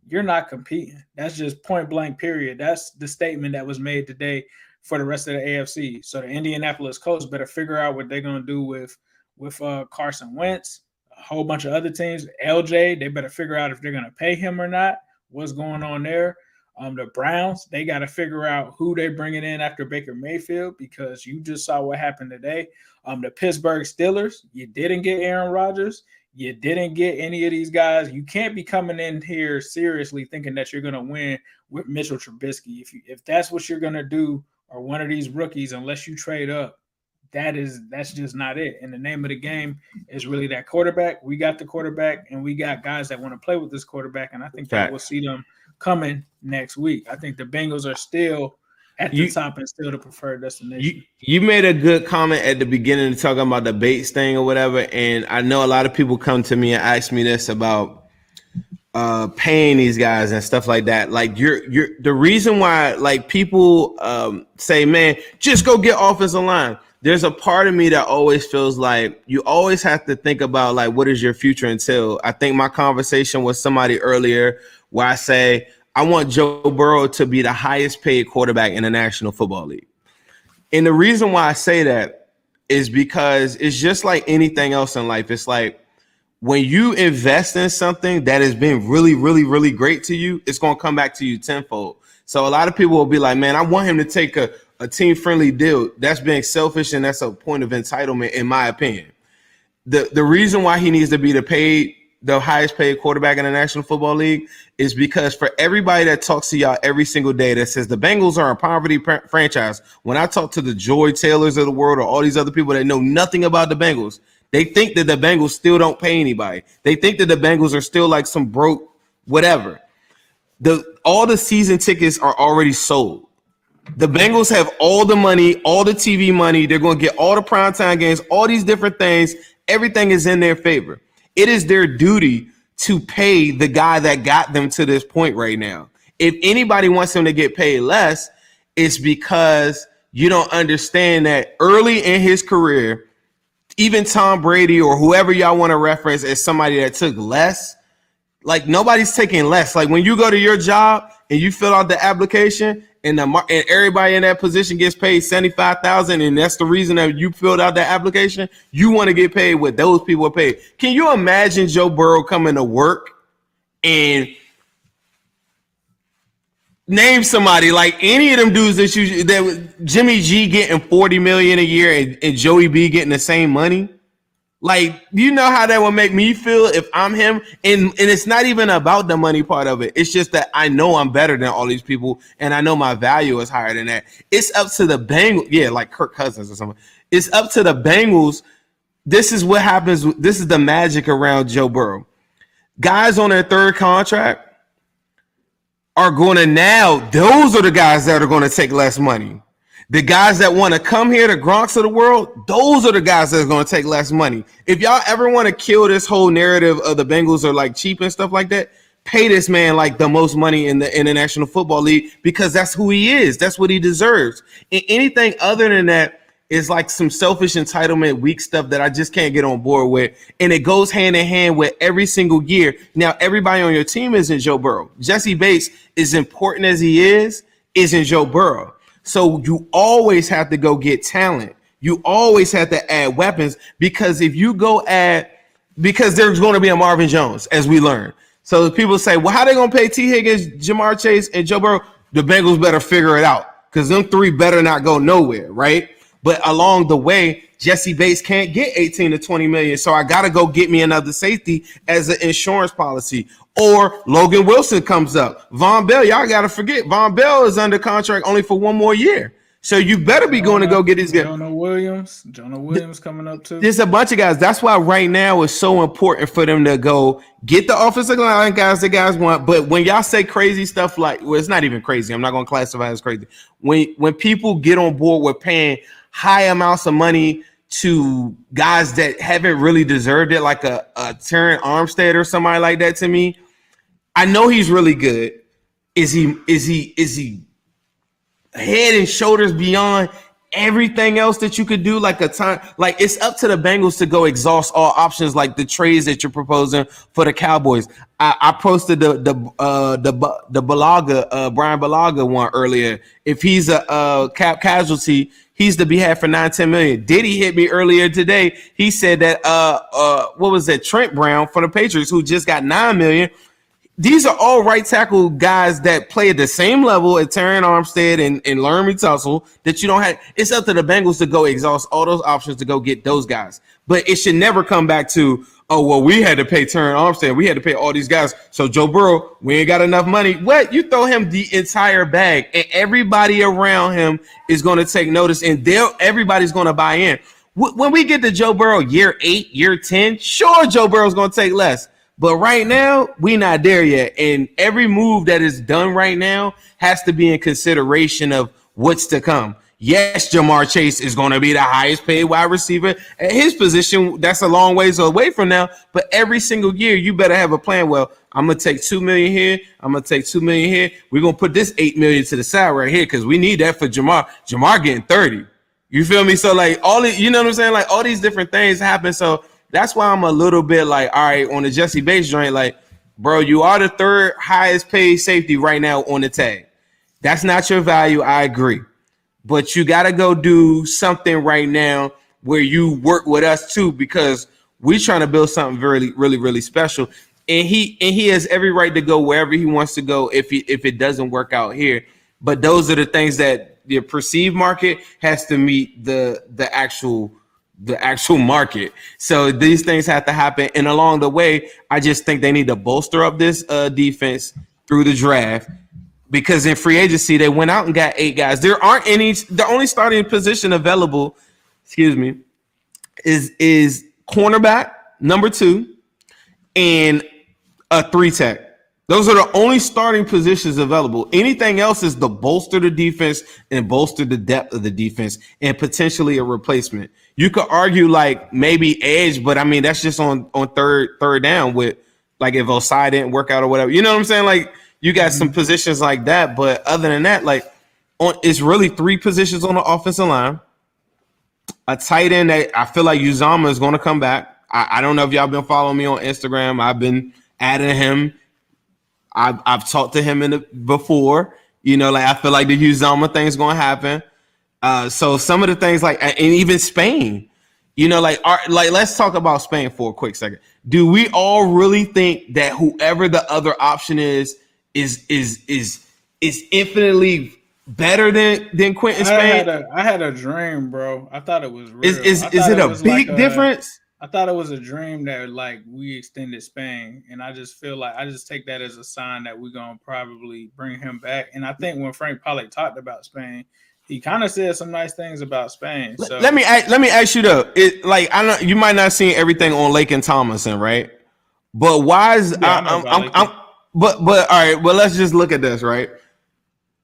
you're not competing. That's just point blank. Period. That's the statement that was made today for the rest of the AFC. So the Indianapolis Colts better figure out what they're gonna do with with uh, Carson Wentz, a whole bunch of other teams. LJ, they better figure out if they're gonna pay him or not. What's going on there? Um, the Browns, they got to figure out who they bringing in after Baker Mayfield because you just saw what happened today. Um, the Pittsburgh Steelers, you didn't get Aaron Rodgers. You didn't get any of these guys. You can't be coming in here seriously thinking that you're going to win with Mitchell Trubisky. If you, if that's what you're going to do, or one of these rookies, unless you trade up, that is that's just not it. And the name of the game is really that quarterback. We got the quarterback, and we got guys that want to play with this quarterback, and I think that we'll see them coming next week. I think the Bengals are still at the you, top and still the preferred destination.
You, you made a good comment at the beginning talking about the Bates thing or whatever, and I know a lot of people come to me and ask me this about uh paying these guys and stuff like that. Like you're you're the reason why like people um say, man, just go get offensive line. There's a part of me that always feels like you always have to think about like what is your future until I think my conversation with somebody earlier where I say I want Joe Burrow to be the highest paid quarterback in the National Football League. And the reason why I say that is because it's just like anything else in life. It's like when you invest in something that has been really, really, really great to you, it's going to come back to you tenfold. So a lot of people will be like, man, I want him to take a, a team friendly deal. That's being selfish and that's a point of entitlement, in my opinion. The the reason why he needs to be the paid the highest paid quarterback in the National Football League is because for everybody that talks to y'all every single day that says the Bengals are a poverty pr- franchise, when I talk to the Joy Taylors of the world or all these other people that know nothing about the Bengals, they think that the Bengals still don't pay anybody. They think that the Bengals are still like some broke whatever. The all the season tickets are already sold. The Bengals have all the money, all the TV money. They're going to get all the primetime games, all these different things. Everything is in their favor. It is their duty to pay the guy that got them to this point right now. If anybody wants him to get paid less, it's because you don't understand that early in his career, even Tom Brady or whoever y'all want to reference as somebody that took less, like nobody's taking less. Like when you go to your job and you fill out the application and the and everybody in that position gets paid seventy five thousand, and that's the reason that you filled out that application. You want to get paid what those people are paid. Can you imagine Joe Burrow coming to work and name somebody like any of them dudes that you that Jimmy G getting forty million a year and, and Joey B getting the same money? Like, you know how that would make me feel if I'm him? And and it's not even about the money part of it. It's just that I know I'm better than all these people, and I know my value is higher than that. It's up to the Bengals, yeah, like Kirk Cousins or something. It's up to the Bengals. This is what happens. This is the magic around Joe Burrow. Guys on their third contract are going to now. Those are the guys that are going to take less money. The guys that want to come here, the Gronks of the world, those are the guys that's going to take less money. If y'all ever want to kill this whole narrative of the Bengals are like cheap and stuff like that, pay this man like the most money in the International Football League because that's who he is. That's what he deserves. And anything other than that is like some selfish entitlement, weak stuff that I just can't get on board with. And it goes hand in hand with every single year. Now, everybody on your team isn't Joe Burrow. Jessie Bates, as important as he is, isn't Joe Burrow. So you always have to go get talent. You always have to add weapons because if you go add, because there's going to be a Marvin Jones, as we learn. So people say, well, how they going to pay T. Higgins, Ja'Marr Chase, and Joe Burrow? The Bengals better figure it out because them three better not go nowhere, right? But along the way, Jessie Bates can't get 18 to 20 million. So I got to go get me another safety as an insurance policy. Or Logan Wilson comes up. Vonn Bell, y'all got to forget, Vonn Bell is under contract only for one more year. So you better be going to go get his
guy. Jonah Williams, Jonah Williams coming up too.
There's a bunch of guys. That's why right now it's so important for them to go get the offensive line guys the guys want. But when y'all say crazy stuff like, well, it's not even crazy. I'm not going to classify as crazy. When when people get on board with paying high amounts of money to guys that haven't really deserved it, like a, a Terron Armstead or somebody like that to me. I know he's really good. is he is he is he head and shoulders beyond everything else that you could do like a time like it's up to the Bengals to go exhaust all options like the trades that you're proposing for the Cowboys. I, I posted the the uh the the Bulaga uh Brian Bulaga one earlier. If he's a uh cap casualty, he's to be had for 9 10 million. he hit me earlier today. He said that uh uh what was that Trent Brown for the Patriots who just got 9 million these are all right tackle guys that play at the same level at Terron Armstead and, and Laremy Tunsil that you don't have. It's up to the Bengals to go exhaust all those options to go get those guys. But it should never come back to, oh, well, we had to pay Terron Armstead. We had to pay all these guys. So Joe Burrow, we ain't got enough money. What? You throw him the entire bag, and everybody around him is going to take notice, and they'll everybody's going to buy in. When we get to Joe Burrow year eight, year 10, sure, Joe Burrow's going to take less. But right now, we not there yet. And every move that is done right now has to be in consideration of what's to come. Yes, Ja'Marr Chase is going to be the highest paid wide receiver at his position. That's a long ways away from now. But every single year, you better have a plan. Well, I'm gonna take two million here. I'm gonna take two million here. We're gonna put this eight million to the side right here because we need that for Ja'Marr. Ja'Marr getting 30. You feel me? So like all the, you know what I'm saying? Like all these different things happen. So that's why I'm a little bit like, all right, on the Jessie Bates joint, like, bro, you are the third highest paid safety right now on the tag. That's not your value. I agree. But you got to go do something right now where you work with us too, because we're trying to build something really, really, really special. And he and he has every right to go wherever he wants to go if he if it doesn't work out here. But those are the things that the perceived market has to meet the the actual the actual market. So these things have to happen. And along the way, I just think they need to bolster up this uh, defense through the draft because in free agency they went out and got eight guys. There aren't any. The only starting position available, excuse me, is is cornerback number two and a three tech. Those are the only starting positions available. Anything else is to bolster the defense and bolster the depth of the defense and potentially a replacement. You could argue like maybe edge, but I mean that's just on on third third down with like if Ossai didn't work out or whatever. You know what I'm saying? Like you got some mm-hmm. positions like that, but other than that, like on it's really three positions on the offensive line. A tight end that I feel like Uzomah is going to come back. I, I don't know if y'all been following me on Instagram. I've been adding him I've I've talked to him in the, before. You know, like I feel like the Uzomah thing's going to happen. Uh, so some of the things like and even Spain, you know, like like let's talk about Spain for a quick second. Do we all really think that whoever the other option is is is is is infinitely better than than Quinton Spain? I
had a, I had a dream, bro. I thought it was real.
Is is, is it, it a big like difference?
I thought it was a dream that like we extended Spain, and I just feel like I just take that as a sign that we're gonna probably bring him back. And I think when Frank Pollack talked about Spain, he kind of said some nice things about Spain. So
let me let me ask you though, it like I know you might not see everything on Laken Tomlinson, right? But why is yeah, I, I'm, I'm, I'm, but but all right, well let's just look at this, right?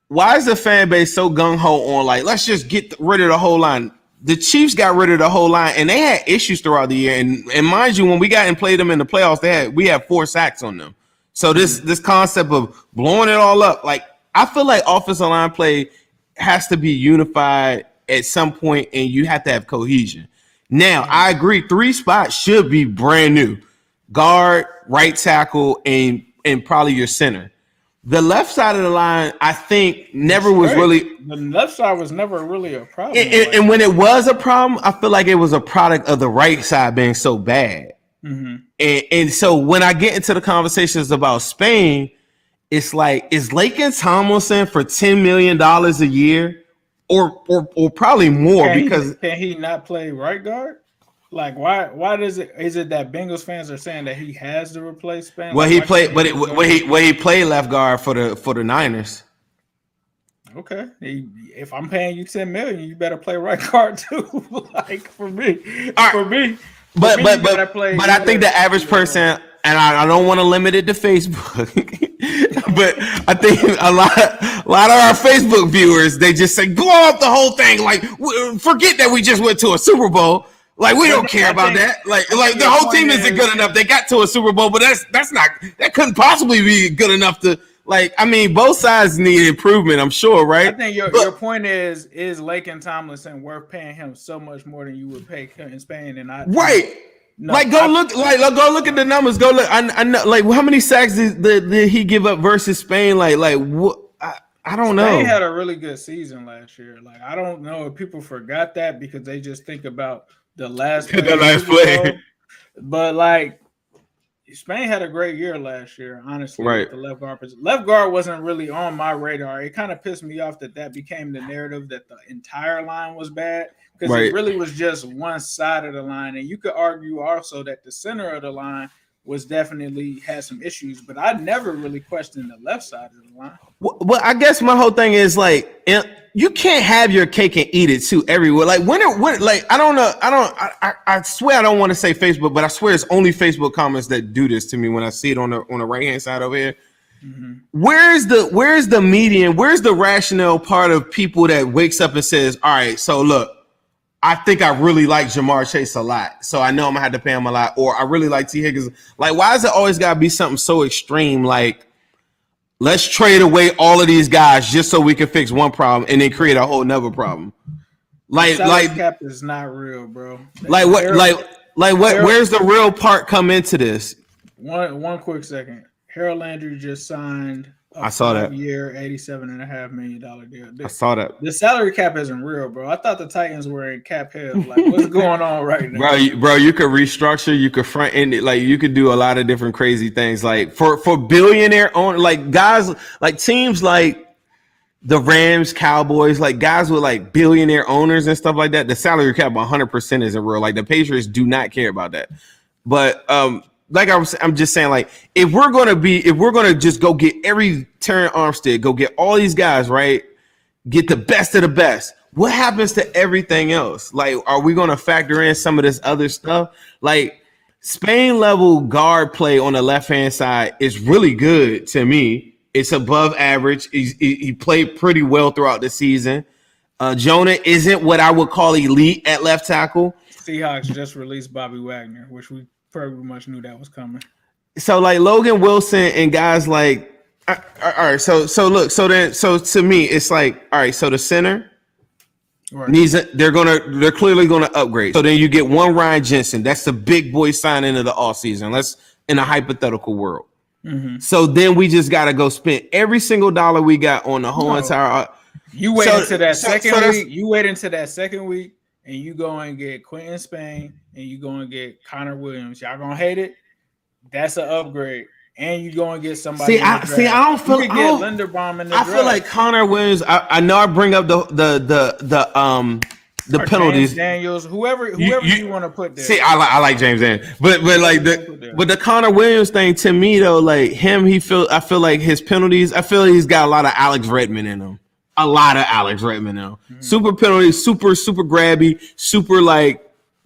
Why is the fan base so gung ho on like let's just get rid of the whole line? The Chiefs got rid of the whole line, and they had issues throughout the year. And and mind you, when we got and played them in the playoffs, they had we had four sacks on them. So this mm-hmm. this concept of blowing it all up, like I feel like offensive line play has to be unified at some point, and you have to have cohesion. Now, I agree, three spots should be brand new: guard, right tackle, and and probably your center. The left side of the line, I think, never was really.
The left side was never really a problem.
And, and, and, when it was a problem, I feel like it was a product of the right side being so bad. Mm-hmm. And, and so when I get into the conversations about Spain, it's like, is Laken Tomlinson for $10 million a year? Or, or, or probably more
can
because
he, can he not play right guard? Like why why does it is it that Bengals fans are saying that he has to replace?
Well,
like,
he played, but it, he when he played left guard for the for the Niners.
Okay, if I'm paying you ten million, you better play right <laughs> guard too. <laughs> like for me, right. for me.
But for me, but but but I think the average person, and I, I don't want to limit it to Facebook, <laughs> but I think a lot a lot of our Facebook viewers they just say blow up the whole thing. Like forget that we just went to a Super Bowl like we don't care about that. Like like the whole team isn't good enough. They got to a Super Bowl, but that's that's not that couldn't possibly be good enough to Like, I mean, both sides need improvement. I'm sure, right?
I think your,
But-
your point is is Laken Tomlinson worth paying him so much more than you would pay Quinton Spain? And I
Right.
no,
like, go
I-
look. Like, go look at the numbers. Go look. I, I know. Like, how many sacks did, did, did he give up versus Spain? Like, like what? I, don't know.
Spain had a really good season last year. Like I don't know if people forgot that because they just think about the last <laughs> play of
last
Super Bowl.
play.
But like Spain had a great year last year, honestly. with
Right.
The left guard, pos- left guard wasn't really on my radar. It kind of pissed me off that that became the narrative that the entire line was bad because
Right.
it really was just one side of the line, and you could argue also that the center of the line was definitely had some issues. But I never really questioned the left side of the line.
Well, well, I guess my whole thing is like you can't have your cake and eat it too everywhere. Like when it when like I don't know, I don't I, I, I swear I don't want to say Facebook, but I swear it's only Facebook comments that do this to me when I see it on the on the right hand side over here. Mm-hmm. Where's the where's the median? Where's the rational part of people that wakes up and says, "All right, so look, I think I really like Ja'Marr Chase a lot, so I know I'm gonna have to pay him a lot, or I really like T Higgins." Like, why is it always gotta be something so extreme? Like, let's trade away all of these guys just so we can fix one problem and then create a whole nother problem. Like,
Salary
like,
cap is not real, bro.
like what?
Harold-
Like, like what?
Harold-
Where's the real part come into this?
One one quick second. Harold Landry just signed
I saw that.
year, eighty-seven and a half million dollar deal.
I saw that.
the salary cap isn't real, bro. I thought the Titans were in cap hell. Like, what's <laughs> going on right now?
bro you, bro you could restructure you could front end it like you could do a lot of different crazy things like for for billionaire own like guys like teams like the Rams, Cowboys, like guys with like billionaire owners and stuff like that, the salary cap 100% isn't real. Like the Patriots do not care about that. But um like I was I'm just saying like if we're to be if we're to just go get every Terron Armstead, go get all these guys, right? Get the best of the best. What happens to everything else? Like are we to factor in some of this other stuff? Like Spain level guard play on the left hand side is really good to me. It's above average. He's, he, he played pretty well throughout the season. Uh, Jonah isn't what I would call elite at left tackle.
Seahawks just released Bobby Wagner, which we pretty much knew that was coming.
So like Logan Wilson and guys like, all right. So so look. So then so to me, it's like all right. So the center
Right.
needs a, they're gonna they're clearly gonna upgrade. So then you get one Ryan Jensen. That's the big boy signing of the all season. Let's in a hypothetical world.
Mhm.
So then we just gotta go spend every single dollar we got on the whole
No.
entire.
You wait
So-
until that
so-
second
so
week. You wait until that second week, and you go and get Quinton Spain, and you go and get Connor Williams. Y'all gonna hate it. That's an upgrade, and you go and get somebody.
See, I- see. I don't feel-
You
I don't-
Linderbaum in the
I
draft.
feel like Connor Williams. I, I know I bring up the the the the um the
Or
penalties.
James Daniels, whoever, whoever you,
you-
want to put there.
See, I like I like James Dan, but but like the but the Connor Williams thing to me though, like him, he feel I feel like his penalties. I feel like he's got a lot of Alex Redmond in him. A lot of Alex Redmond in him. Super penalties, super super grabby, super like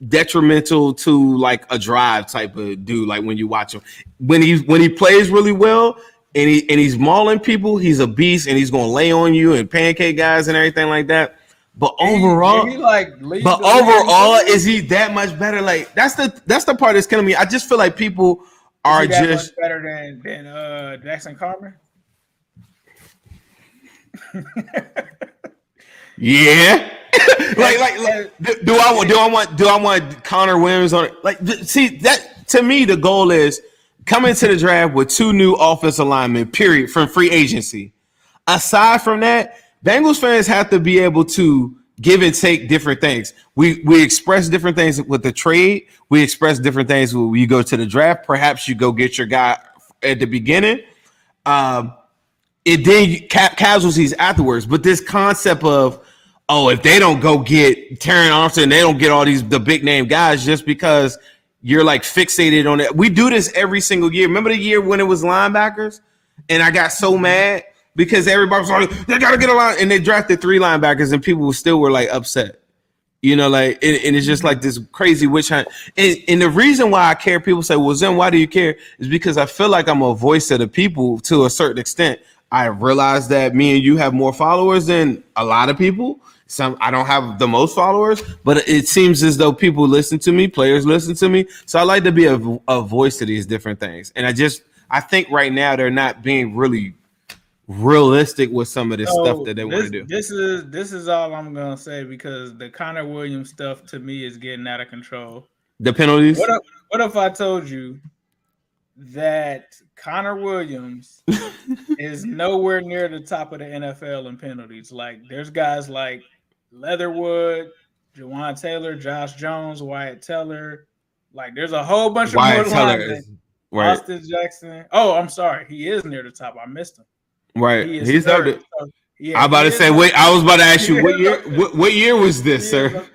detrimental to like a drive type of dude. Like when you watch him, when he when he plays really well. And, he, and he's mauling people. He's a beast, and he's gonna lay on you and pancake guys and everything like that. But overall,
He like
but overall, is he that much better? Like that's the that's the part that's killing me. I just feel like people are just
better than than uh, Jackson Carman.
yeah. <laughs> like like, like do, do I want do I want do I want Connor Williams on it? Like see that to me the goal is coming to the draft with two new offensive linemen. Period from free agency. Aside from that, Bengals fans have to be able to give and take different things. We we express different things with the trade. We express different things when you go to the draft. Perhaps you go get your guy at the beginning. Um, it then casualties afterwards. But this concept of oh, if they don't go get Terron Armstead, they don't get all these the big name guys just because you're like fixated on it. We do this every single year. Remember the year when it was linebackers, and I got so mad because everybody was like, they gotta get a line, and they drafted three linebackers, and people still were like upset. You know, like, and, and it's just like this crazy witch hunt. And, and the reason why I care, people say, well, Zim, why do you care? Is because I feel like I'm a voice of the people to a certain extent. I realize that me and you have more followers than a lot of people. Some I don't have the most followers, but it seems as though people listen to me, players listen to me. So I like to be a, a voice to these different things. And I just I think right now they're not being really realistic with some of this
So,
stuff that they want to do.
This is this is all I'm gonna say because the Connor Williams stuff to me is getting out of control.
The penalties.
What if, what if I told you that Connor Williams <laughs> is nowhere near the top of the NFL in penalties? Like there's guys like Leatherwood, Jawaan Taylor, Josh Jones, Wyatt Teller. Like there's a whole bunch
Wyatt
of more
Teller is right.
Austin Jackson. Oh, I'm sorry. He is near the top. I missed him.
Right.
He
He's up
third. So, yeah,
I'm about to say, wait. I was about to ask you <laughs> what year. What, what year was this, sir? <laughs>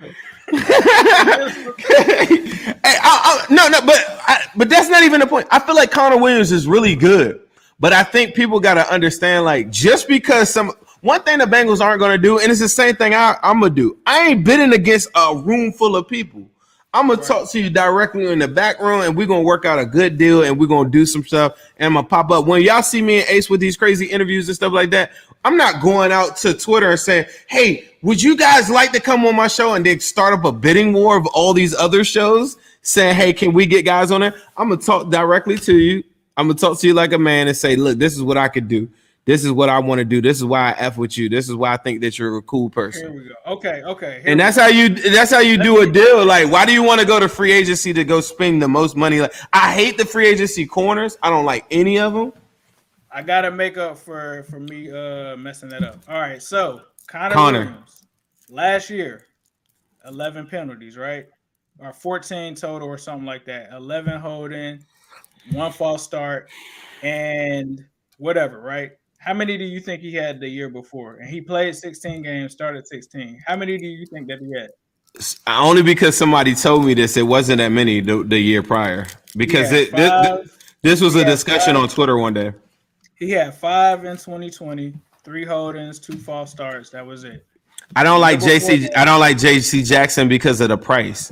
hey, I, I, no, no, but I, but that's not even the point. I feel like Connor Williams is really good, but I think people got to understand, like, just because some one thing the Bengals aren't going to do, and it's the same thing I, I'm gonna do. I ain't bidding against a room full of people. I'm gonna talk to you directly in the back room, and we're gonna work out a good deal, and we're gonna do some stuff, and I'm gonna pop up when y'all see me and Ace with these crazy interviews and stuff like that. I'm not going out to Twitter and saying, "Hey, would you guys like to come on my show?" and then start up a bidding war of all these other shows, saying, "Hey, can we get guys on it?" I'm gonna talk directly to you. I'm gonna talk to you like a man and say, "Look, this is what I could do. This is what I want to do. This is why I f with you. This is why I think that you're a cool person.
Here
person."
we go. Okay, okay.
And that's
go.
how you that's how you do a deal. Like, why do you want to go to free agency to go spend the most money? Like, I hate the free agency corners. I don't like any of them.
I gotta make up for for me uh messing that up. All right, so Connor,
Connor.
Williams last year, eleven penalties, right? Or fourteen total, or something like that. Eleven holding, one false start, and whatever, right? How many do you think he had the year before? And he played 16 games, started 16. How many do you think that he had?
Only because somebody told me this. It wasn't that many the, the year prior. Because it this,
five-
this was a discussion
five.
on Twitter one day.
He had five in 2020, three holdings, two false starts. That was it.
I don't like JC.
that-
I don't like JC Jackson because of the price.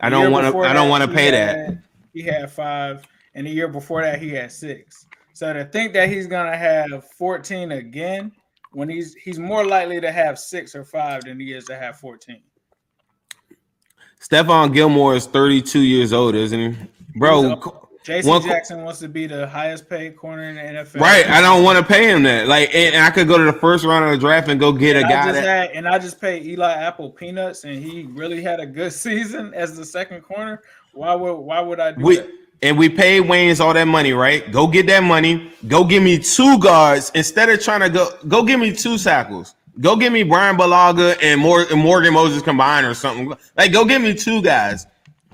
I don't want to. I don't want to pay that.
He had five, and the year before that, he had six. So to think that he's gonna have 14 again, when he's he's more likely to have six or five than he is to have 14.
Stephon Gilmore is 32 years old, isn't he, bro? Jason co-
Jackson wants to be the highest paid corner in the NFL.
Right, I don't want to pay him that. Like, and, and I could go to the first round of the draft and go get a
And I
guy that.
had, and I just paid Eli Apple peanuts, and he really had a good <laughs> season as the second corner. Why would why would I do
We
that?
And we paid Waynes all that money, right? Go get that money. Go give me two guards instead of trying to go. Go give me two tackles. Go give me Brian Bulaga and, Mor- and Morgan Moses combined or something. Like, go give me two guys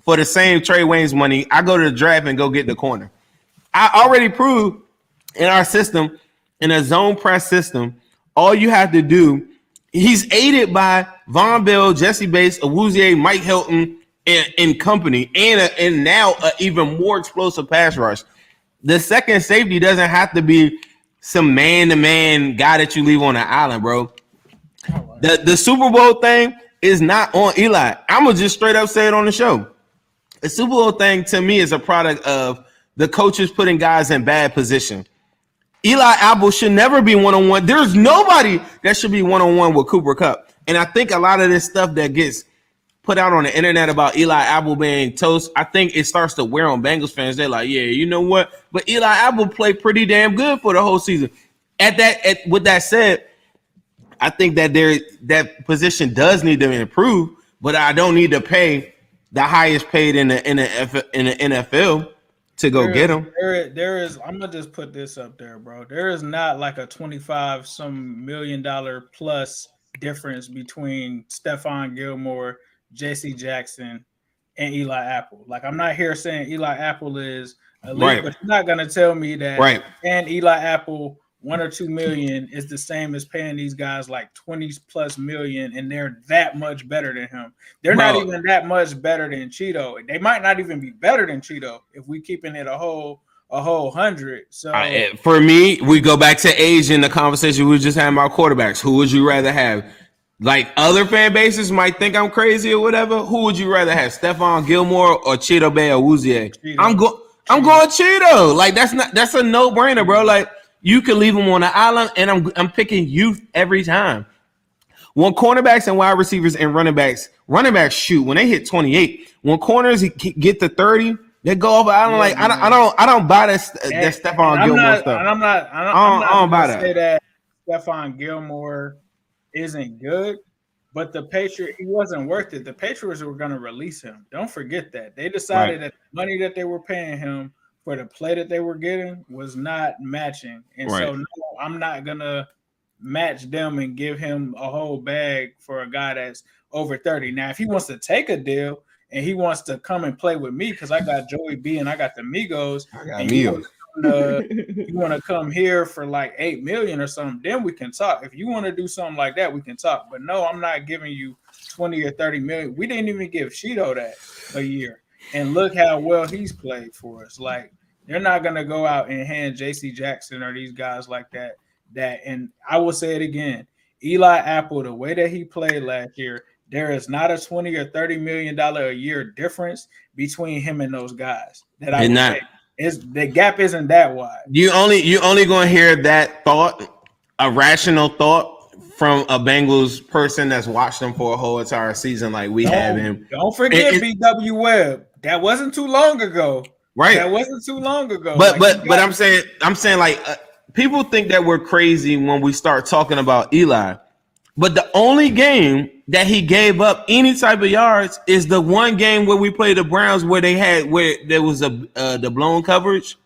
for the same Trae Waynes' money. I go to the draft and go get the corner. I already proved in our system, in a zone press system, all you have to do. He's aided by Vonn Bell, Jessie Bates, Awuzie, Mike Hilton, and, and company, and a, and now an even more explosive pass rush. The second safety doesn't have to be some man-to-man guy that you leave on the island, bro. The the Super Bowl thing is not on Eli. I'm gonna just straight up say it on the show. The Super Bowl thing to me is a product of the coaches putting guys in bad position. Eli Apple should never be one on one. There's nobody that should be one on one with Cooper Kupp. And I think a lot of this stuff that gets put out on the internet about Eli Apple being toast, I think it starts to wear on Bengals fans. They're like, yeah, you know what? But Eli Apple played pretty damn good for the whole season. At that, at, with that said, I think that there that position does need to improve, but I don't need to pay the highest paid in the in the F, in the NFL to go
There
get him.
There, there is. I'm gonna just put this up there, bro. There is not like a 25 some million dollar plus difference between Stephon Gilmore, J.C. Jackson, and Eli Apple. Like I'm not here saying Eli Apple is elite,
Right.
but you're not gonna tell me that
Right.
and Eli Apple one or two million is the same as paying these guys like 20 plus million and they're that much better than him. They're not even that much better than Chido. They might not even be better than Chido if we keeping it a whole a whole hundred. So
I- eh, for me, we go back to age in the conversation we were just had about quarterbacks. Who would you rather have? Like other fan bases might think I'm crazy or whatever. Who would you rather have, Stephon Gilmore or Chido Bay or Wuzier? I'm going. I'm going Chido. Like that's not that's a no brainer, bro. Like you can leave him on the island, and I'm I'm picking youth every time. When cornerbacks and wide receivers and running backs, running backs shoot when they hit 28. When corners get to 30, They go over. I don't
Yeah,
like. I don't. I don't. I don't buy that. That
and
Stephon Gilmore
not,
stuff.
And I'm not. I'm not,
I don't-
I'm not
I don't buy that.
say that Stephon Gilmore isn't good, but the Patriot he wasn't worth it. The Patriots were going to release him. Don't forget that they decided that the money that they were paying him for the play that they were getting was not matching, and so no, I'm not gonna match them and give him a whole bag for a guy that's over 30. Now, if he wants to take a deal and he wants to come and play with me because I got Joey B and I got the Migos,
I got
and <laughs> you wanna- you want to come here for like eight million or something, then we can talk. If you want to do something like that, we can talk. But no, I'm not giving you 20 or 30 million. We didn't even give Chido that a year. And look how well he's played for us. Like they're not gonna go out and hand JC Jackson or these guys like that. That and I will say it again. Eli Apple, the way that he played last year, there is not a 20 or 30 million dollar a year difference between him and those guys. That I would
not.
say. Is the gap isn't that wide.
You only you only gonna hear that thought, a rational thought from a Bengals person that's watched them for a whole entire season, like we have
Don't,
him.
don't forget
It-
BW Webb. That wasn't too long ago.
Right.
That wasn't too long ago.
but
Like,
but but I'm saying I'm saying like uh, people think that we're crazy when we start talking about Eli. But the only game that he gave up any type of yards is the one game where we played the Browns where they had where there was a uh, the blown coverage.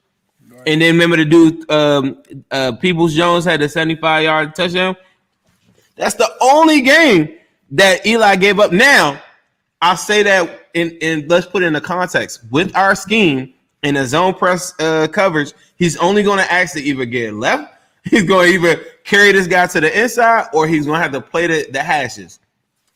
And then remember the dude um uh Peoples Jones had a 75 yard touchdown. That's the only game that Eli gave up. Now, I'll say that in, in let's put it in the context with our scheme in a zone press uh, coverage, he's only going to actually either get left, <laughs> he's going to either carry this guy to the inside, or he's going to have to play the, the hashes.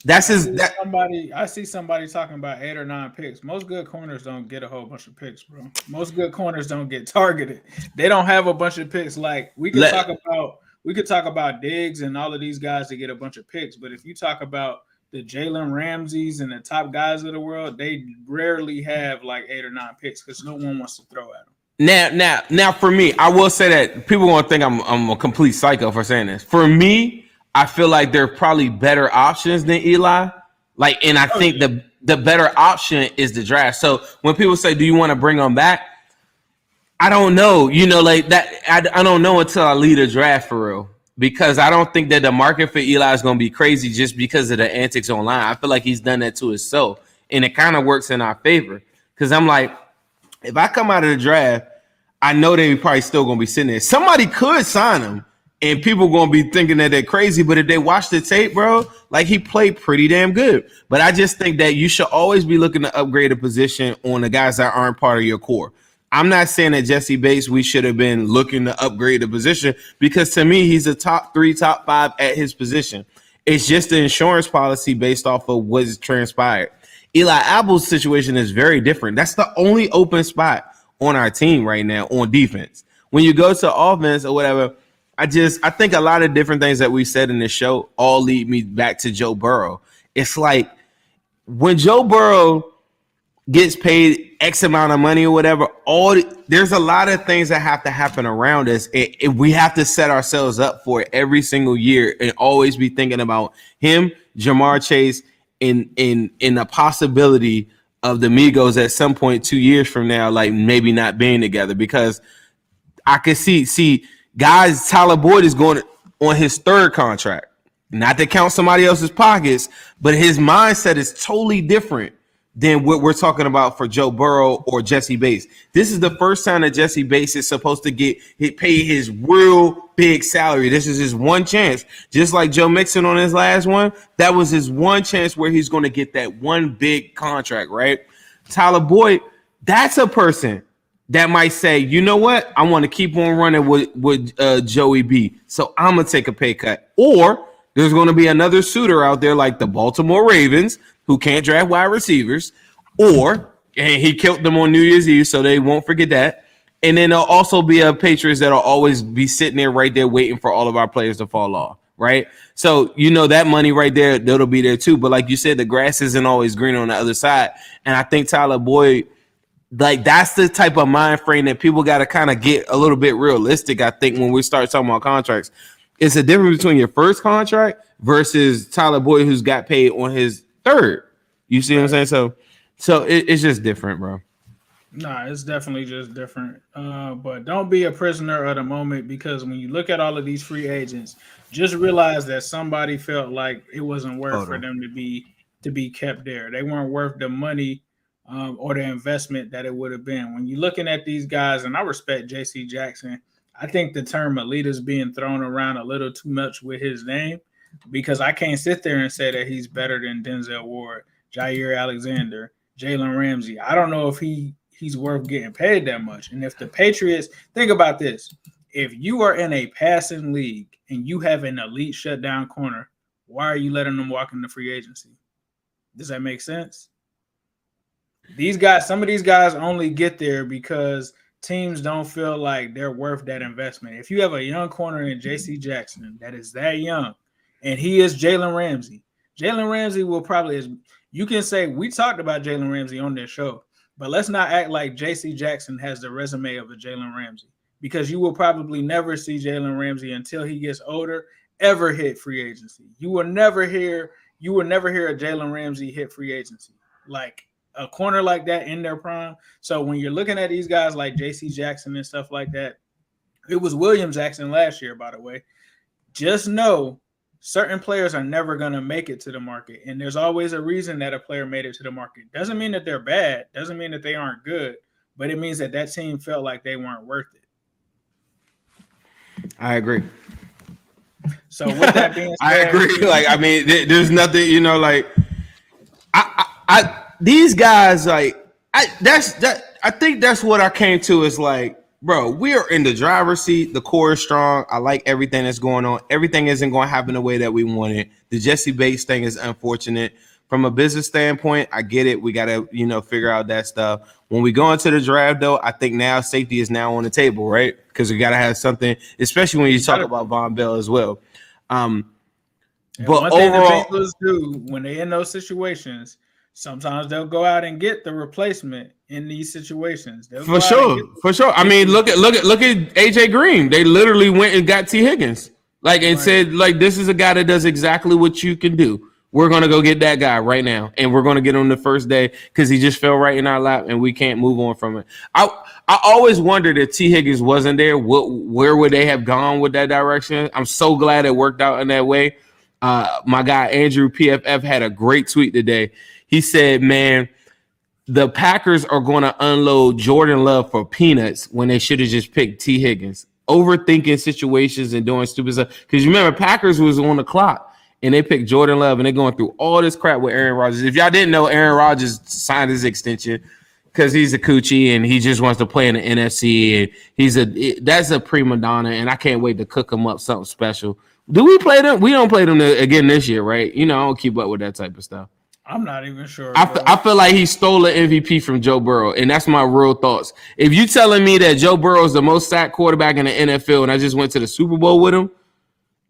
That's his. That,
somebody I see somebody talking about eight or nine picks. Most good corners don't get a whole bunch of picks, bro. Most good corners don't get targeted. They don't have a bunch of picks. Like we could
Let-
talk about we could talk about Diggs and all of these guys to get a bunch of picks, but if you talk about the Jalen Ramseys and the top guys of the world, they rarely have like eight or nine picks because no one wants to throw at them.
Now, now, now, for me, I will say that people won't think I'm I'm a complete psycho for saying this. For me, I feel like there are probably better options than Eli. Like, and I oh, think the the better option is the draft. So when people say, "Do you want to bring them back?" I don't know. You know, like that. I, I don't know until I lead a draft for real. Because I don't think that the market for Eli is going to be crazy just because of the antics online. I feel like he's done that to himself, and it kind of works in our favor. Because I'm like, if I come out of the draft, I know they're probably still gonna be sitting there. Somebody could sign him, and people gonna be thinking that they're crazy. But if they watch the tape, bro, like he played pretty damn good. But I just think that you should always be looking to upgrade a position on the guys that aren't part of your core. I'm not saying that Jessie Bates we should have been looking to upgrade the position because to me he's a top three, top five at his position. It's just the insurance policy based off of what's transpired. Eli Apple's situation is very different. That's the only open spot on our team right now on defense. When you go to offense or whatever, I just I think a lot of different things that we said in this show all lead me back to Joe Burrow. It's like when Joe Burrow gets paid X amount of money or whatever, all the- there's a lot of things that have to happen around us. It, it- we have to set ourselves up for it every single year and always be thinking about him, Ja'Marr Chase, in in in the possibility of the Migos at some point two years from now, like maybe not being together because I could see see guys. Tyler Boyd is going on his third contract. Not to count somebody else's pockets, but his mindset is totally different than what we're talking about for Joe Burrow or Jessie Bates. This is the first time that Jessie Bates is supposed to get pay his real big salary. This is his one chance. Just like Joe Mixon on his last one, that was his one chance where he's going to get that one big contract, right? Tyler Boyd, that's a person that might say, you know what, I want to keep on running with with uh, Joey B. So I'm gonna take a pay cut. Or there's going to be another suitor out there like the Baltimore Ravens who can't draft wide receivers, or and he killed them on New Year's Eve, so they won't forget that. And then there'll also be a Patriots that'll always be sitting there right there waiting for all of our players to fall off. Right. So you know that money right there, that'll be there too. But like you said, the grass isn't always green on the other side. And I think Tyler Boyd like that's the type of mind frame that people got to kind of get a little bit realistic. I think when we start talking about contracts, it's a difference between your first contract versus Tyler Boyd, who's got paid on his third. You see what I'm saying? So, so it, it's just different, bro.
Nah, it's definitely just different. Uh, but don't be a prisoner of the moment because when you look at all of these free agents, just realize that somebody felt like it wasn't worth for them to be to be kept there. They weren't worth the money um, or the investment that it would have been. When you're looking at these guys, and I respect J.C. Jackson, I think the term elite is being thrown around a little too much with his name because I can't sit there and say that he's better than Denzel Ward, Jaire Alexander, Jalen Ramsey. I don't know if he he's worth getting paid that much. And if the Patriots think about this, if you are in a passing league and you have an elite shutdown corner, why are you letting them walk into free agency? Does that make sense? These guys, some of these guys only get there because teams don't feel like they're worth that investment. If you have a young corner in JC mm-hmm. Jackson that is that young, and he is Jalen Ramsey, Jalen Ramsey will probably, as you can say, we talked about Jalen Ramsey on this show. But let's not act like J.C. Jackson has the resume of a Jalen Ramsey because you will probably never see Jalen Ramsey until he gets older ever hit free agency. You will never hear you will never hear a Jalen Ramsey hit free agency like a corner like that in their prime. So when you're looking at these guys like J.C. Jackson and stuff like that, it was William Jackson last year, by the way. Just know certain players are never going to make it to the market and there's always a reason that a player made it to the market doesn't mean that they're bad doesn't mean that they aren't good but it means that that team felt like they weren't worth it
i agree
so with that <laughs> being
said, i agree <laughs> like i mean there's nothing you know like I, I i these guys like i that's that i think that's what i came to is like bro, we are in the driver's seat. The core is strong. I like everything that's going on. Everything isn't going to happen the way that we want it. The Jessie Bates thing is unfortunate. From a business standpoint, I get it. We got to, you know, figure out that stuff. When we go into the draft, though, I think now safety is now on the table, right? Because we got to have something, especially when you talk about Vonn Bell as well. Um,
but overall, the do when they in those situations, sometimes they'll go out and get the replacement in these situations. They'll
for sure, for sure. I mean, look at look at look at AJ Green. They literally went and got Tee Higgins, like and right. said, like this is a guy that does exactly what you can do. We're gonna go get that guy right now, and we're gonna get him the first day because he just fell right in our lap, and we can't move on from it. I I always wondered if Tee Higgins wasn't there, what where would they have gone with that direction? I'm so glad it worked out in that way. Uh, my guy Andrew PFF had a great tweet today. He said, "Man." the Packers are going to unload Jordan Love for peanuts when they should have just picked Tee Higgins. Overthinking situations and doing stupid stuff. Because you remember, Packers was on the clock and they picked Jordan Love and they're going through all this crap with Aaron Rodgers. If y'all didn't know, Aaron Rodgers signed his extension because he's a coochie and he just wants to play in the NFC and he's a that's a prima donna and I can't wait to cook him up something special. Do we play them? We don't play them again this year, right? You know, I don't keep up with that type of stuff.
I'm not even sure.
I, f- I feel like he stole an MVP from Joe Burrow, and that's my real thoughts. If you telling me that Joe Burrow is the most sacked quarterback in the NFL, and I just went to the Super Bowl with him,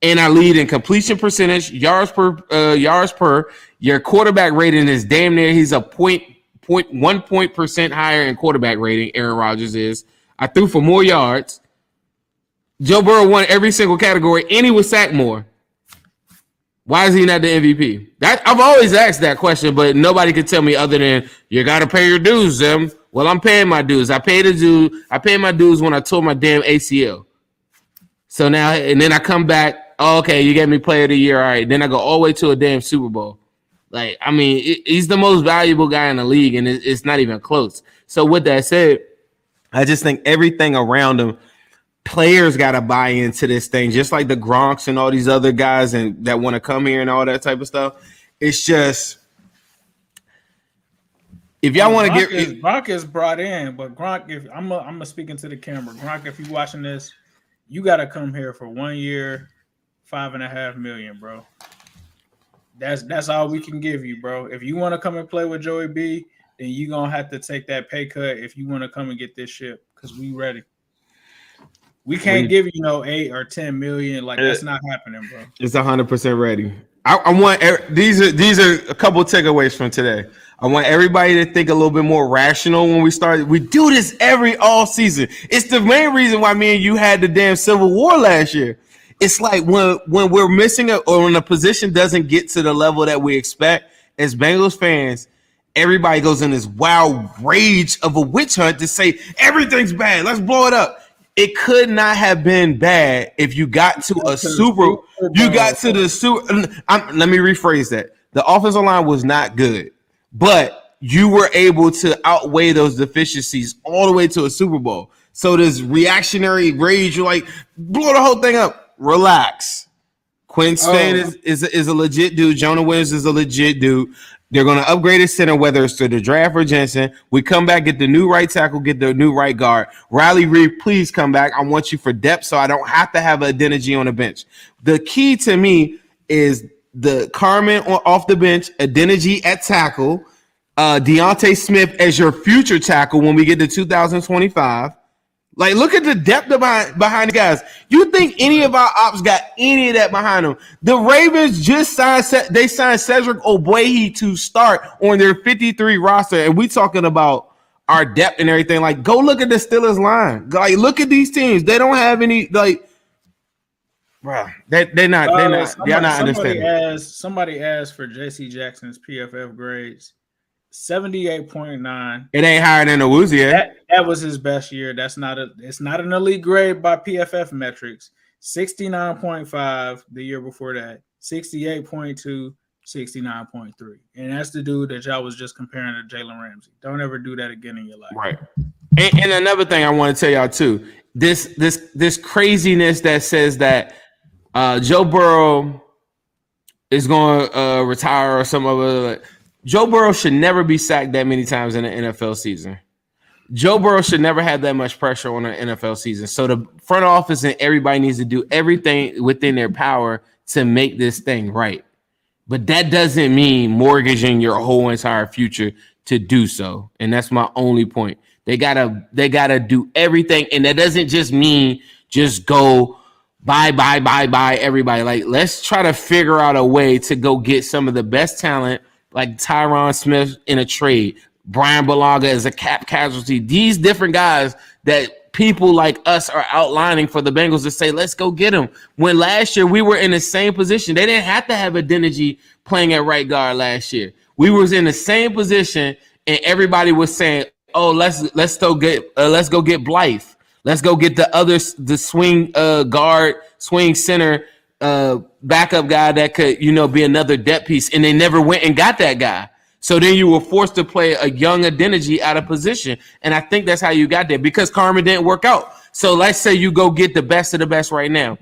and I lead in completion percentage, yards per uh, yards per, your quarterback rating is damn near. He's a point point one point percent higher in quarterback rating. Aaron Rodgers is. I threw for more yards. Joe Burrow won every single category, and he was sacked more. Why is he not the MVP? That I've always asked that question, but nobody could tell me other than you got to pay your dues, Zim. Well, I'm paying my dues. I paid the due. I paid my dues when I tore my damn ACL. So now, and then I come back. Oh, okay, you gave me Player of the Year. All right. Then I go all the way to a damn Super Bowl. Like, I mean, he's the most valuable guy in the league, and it, it's not even close. So with that said, I just think everything around him players got to buy into this thing, just like the Gronks and all these other guys and that want to come here and all that type of stuff. It's just if y'all want to get
is, Gronk is brought in, but Gronk, if I'm a, I'm a speaking to the camera, Gronk, if you're watching this, you got to come here for one year, five and a half million, bro. That's that's all we can give you, bro. If you want to come and play with Joey B, then you gonna have to take that pay cut if you want to come and get this ship because we ready. We can't we, give you no eight or ten million. Like that's not happening, bro.
It's hundred percent ready. I, I, want these are these are a couple takeaways from today. I want everybody to think a little bit more rational when we start. We do this every all season. It's the main reason why me and you had the damn civil war last year. It's like when when we're missing a or when a position doesn't get to the level that we expect as Bengals fans, everybody goes in this wild rage of a witch hunt to say everything's bad. Let's blow it up. It could not have been bad if you got to a super. You got to the super. I'm, let me rephrase that. The offensive line was not good, but you were able to outweigh those deficiencies all the way to a Super Bowl. So this reactionary rage, you're like, blow the whole thing up. Relax. Quinn Spain
Oh.
is, is, is a legit dude. Jonah Williams is a legit dude. They're going to upgrade his center, whether it's to the draft or Jensen. We come back, get the new right tackle, get the new right guard. Riley Reiff, please come back. I want you for depth, so I don't have to have a Adeniji on the bench. The key to me is the Carman off the bench, Adeniji at tackle, uh, D'Ante Smith as your future tackle when we get to 2025. Like, look at the depth of behind, behind the guys. You think any of our ops got any of that behind them? The Ravens just signed. They signed Cedric Ogbuehi to start on their 53 roster, and we talking about our depth and everything. Like, go look at the Steelers line. Like, look at these teams. They don't have any. Like, bro, they they're not. They're
Uh,
not.
somebody,
They're not understanding.
asked, somebody asked for JC Jackson's PFF grades. 78.9.
It ain't higher than a Woozy.
That, that was his best year. That's not a it's not an elite grade by PFF metrics. 69.5 the year before that, 68.2, 69.3. And that's the dude that y'all was just comparing to Jalen Ramsey. Don't ever do that again in your life.
Right. And, and another thing I want to tell y'all too, this this this craziness that says that uh, Joe Burrow is going to uh, retire or some other. Joe Burrow should never be sacked that many times in an NFL season. Joe Burrow should never have that much pressure on an NFL season. So the front office and everybody needs to do everything within their power to make this thing right. But that doesn't mean mortgaging your whole entire future to do so. And that's my only point. They gotta they gotta do everything, and that doesn't just mean just go bye bye bye bye everybody. Like let's try to figure out a way to go get some of the best talent, like Tyron Smith in a trade, Brian Bulaga as a cap casualty. These different guys that people like us are outlining for the Bengals to say, let's go get them. When last year we were in the same position, they didn't have to have a Adeniji playing at right guard last year. We was in the same position, and everybody was saying, "Oh, let's let's go get uh, let's go get Blythe. Let's go get the other the swing uh, guard, swing center, uh, backup guy that could you know be another depth piece." And they never went and got that guy. So then you were forced to play a young Adeniji out of position. And I think that's how you got there because Carman didn't work out. So let's say you go get the best of the best right now.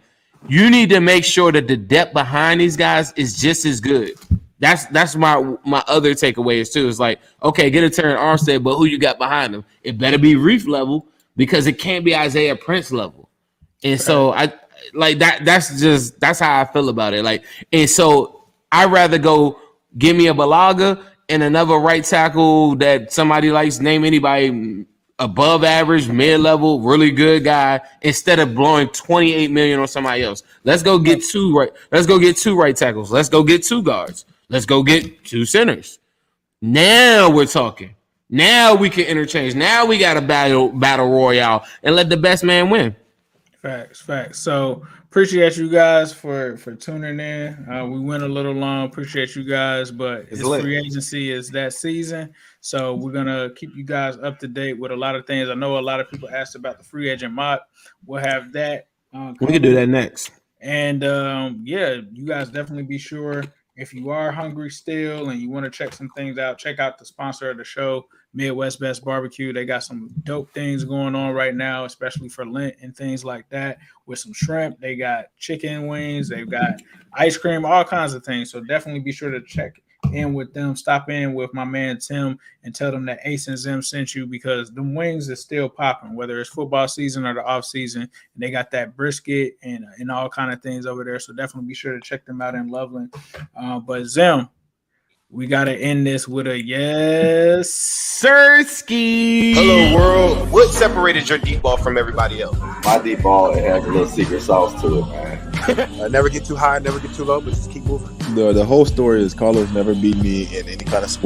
You need to make sure that the depth behind these guys is just as good. That's that's my my other takeaways too. It's like, okay, get a Terron Armstead, but who you got behind him? It better be Reiff level because it can't be Isaiah Prince level. And so I like that that's just that's how I feel about it. Like, and so I'd rather go give me a Bulaga and another right tackle that somebody likes, name anybody above average, mid level, really good guy, instead of blowing 28 million on somebody else. Let's go get two right. Let's go get two right tackles. Let's go get two guards. Let's go get two centers. Now we're talking. Now we can interchange. Now we got a battle battle royale and let the best man win.
Facts, facts. So appreciate you guys for for tuning in. Uh, we went a little long. Appreciate you guys, but
It's
it's free agency is that season, so we're gonna keep you guys up to date with a lot of things. I know a lot of people asked about the free agent mock. We'll have that. Uh,
We can do that next.
and um, yeah, you guys definitely be sure if you are hungry still and you want to check some things out, check out the sponsor of the show, Midwest Best Barbecue. They got some dope things going on right now, especially for Lent and things like that. With some shrimp, they got chicken wings, they've got ice cream, all kinds of things. So definitely be sure to check in with them. Stop in with my man Tim and tell them that Ace and Zim sent you because the wings is still popping, whether it's football season or the off season. And they got that brisket and and all kind of things over there. So definitely be sure to check them out in Loveland. Uh, but Zim, we gotta end this with a yes.
Sirski.
Hello, world. What separated your deep ball from everybody else?
My deep ball it has a little secret sauce to it, man. <laughs>
Uh, never get too high, never get too low, but just keep moving.
The the whole story is Carlos never beat me in any kind of sport.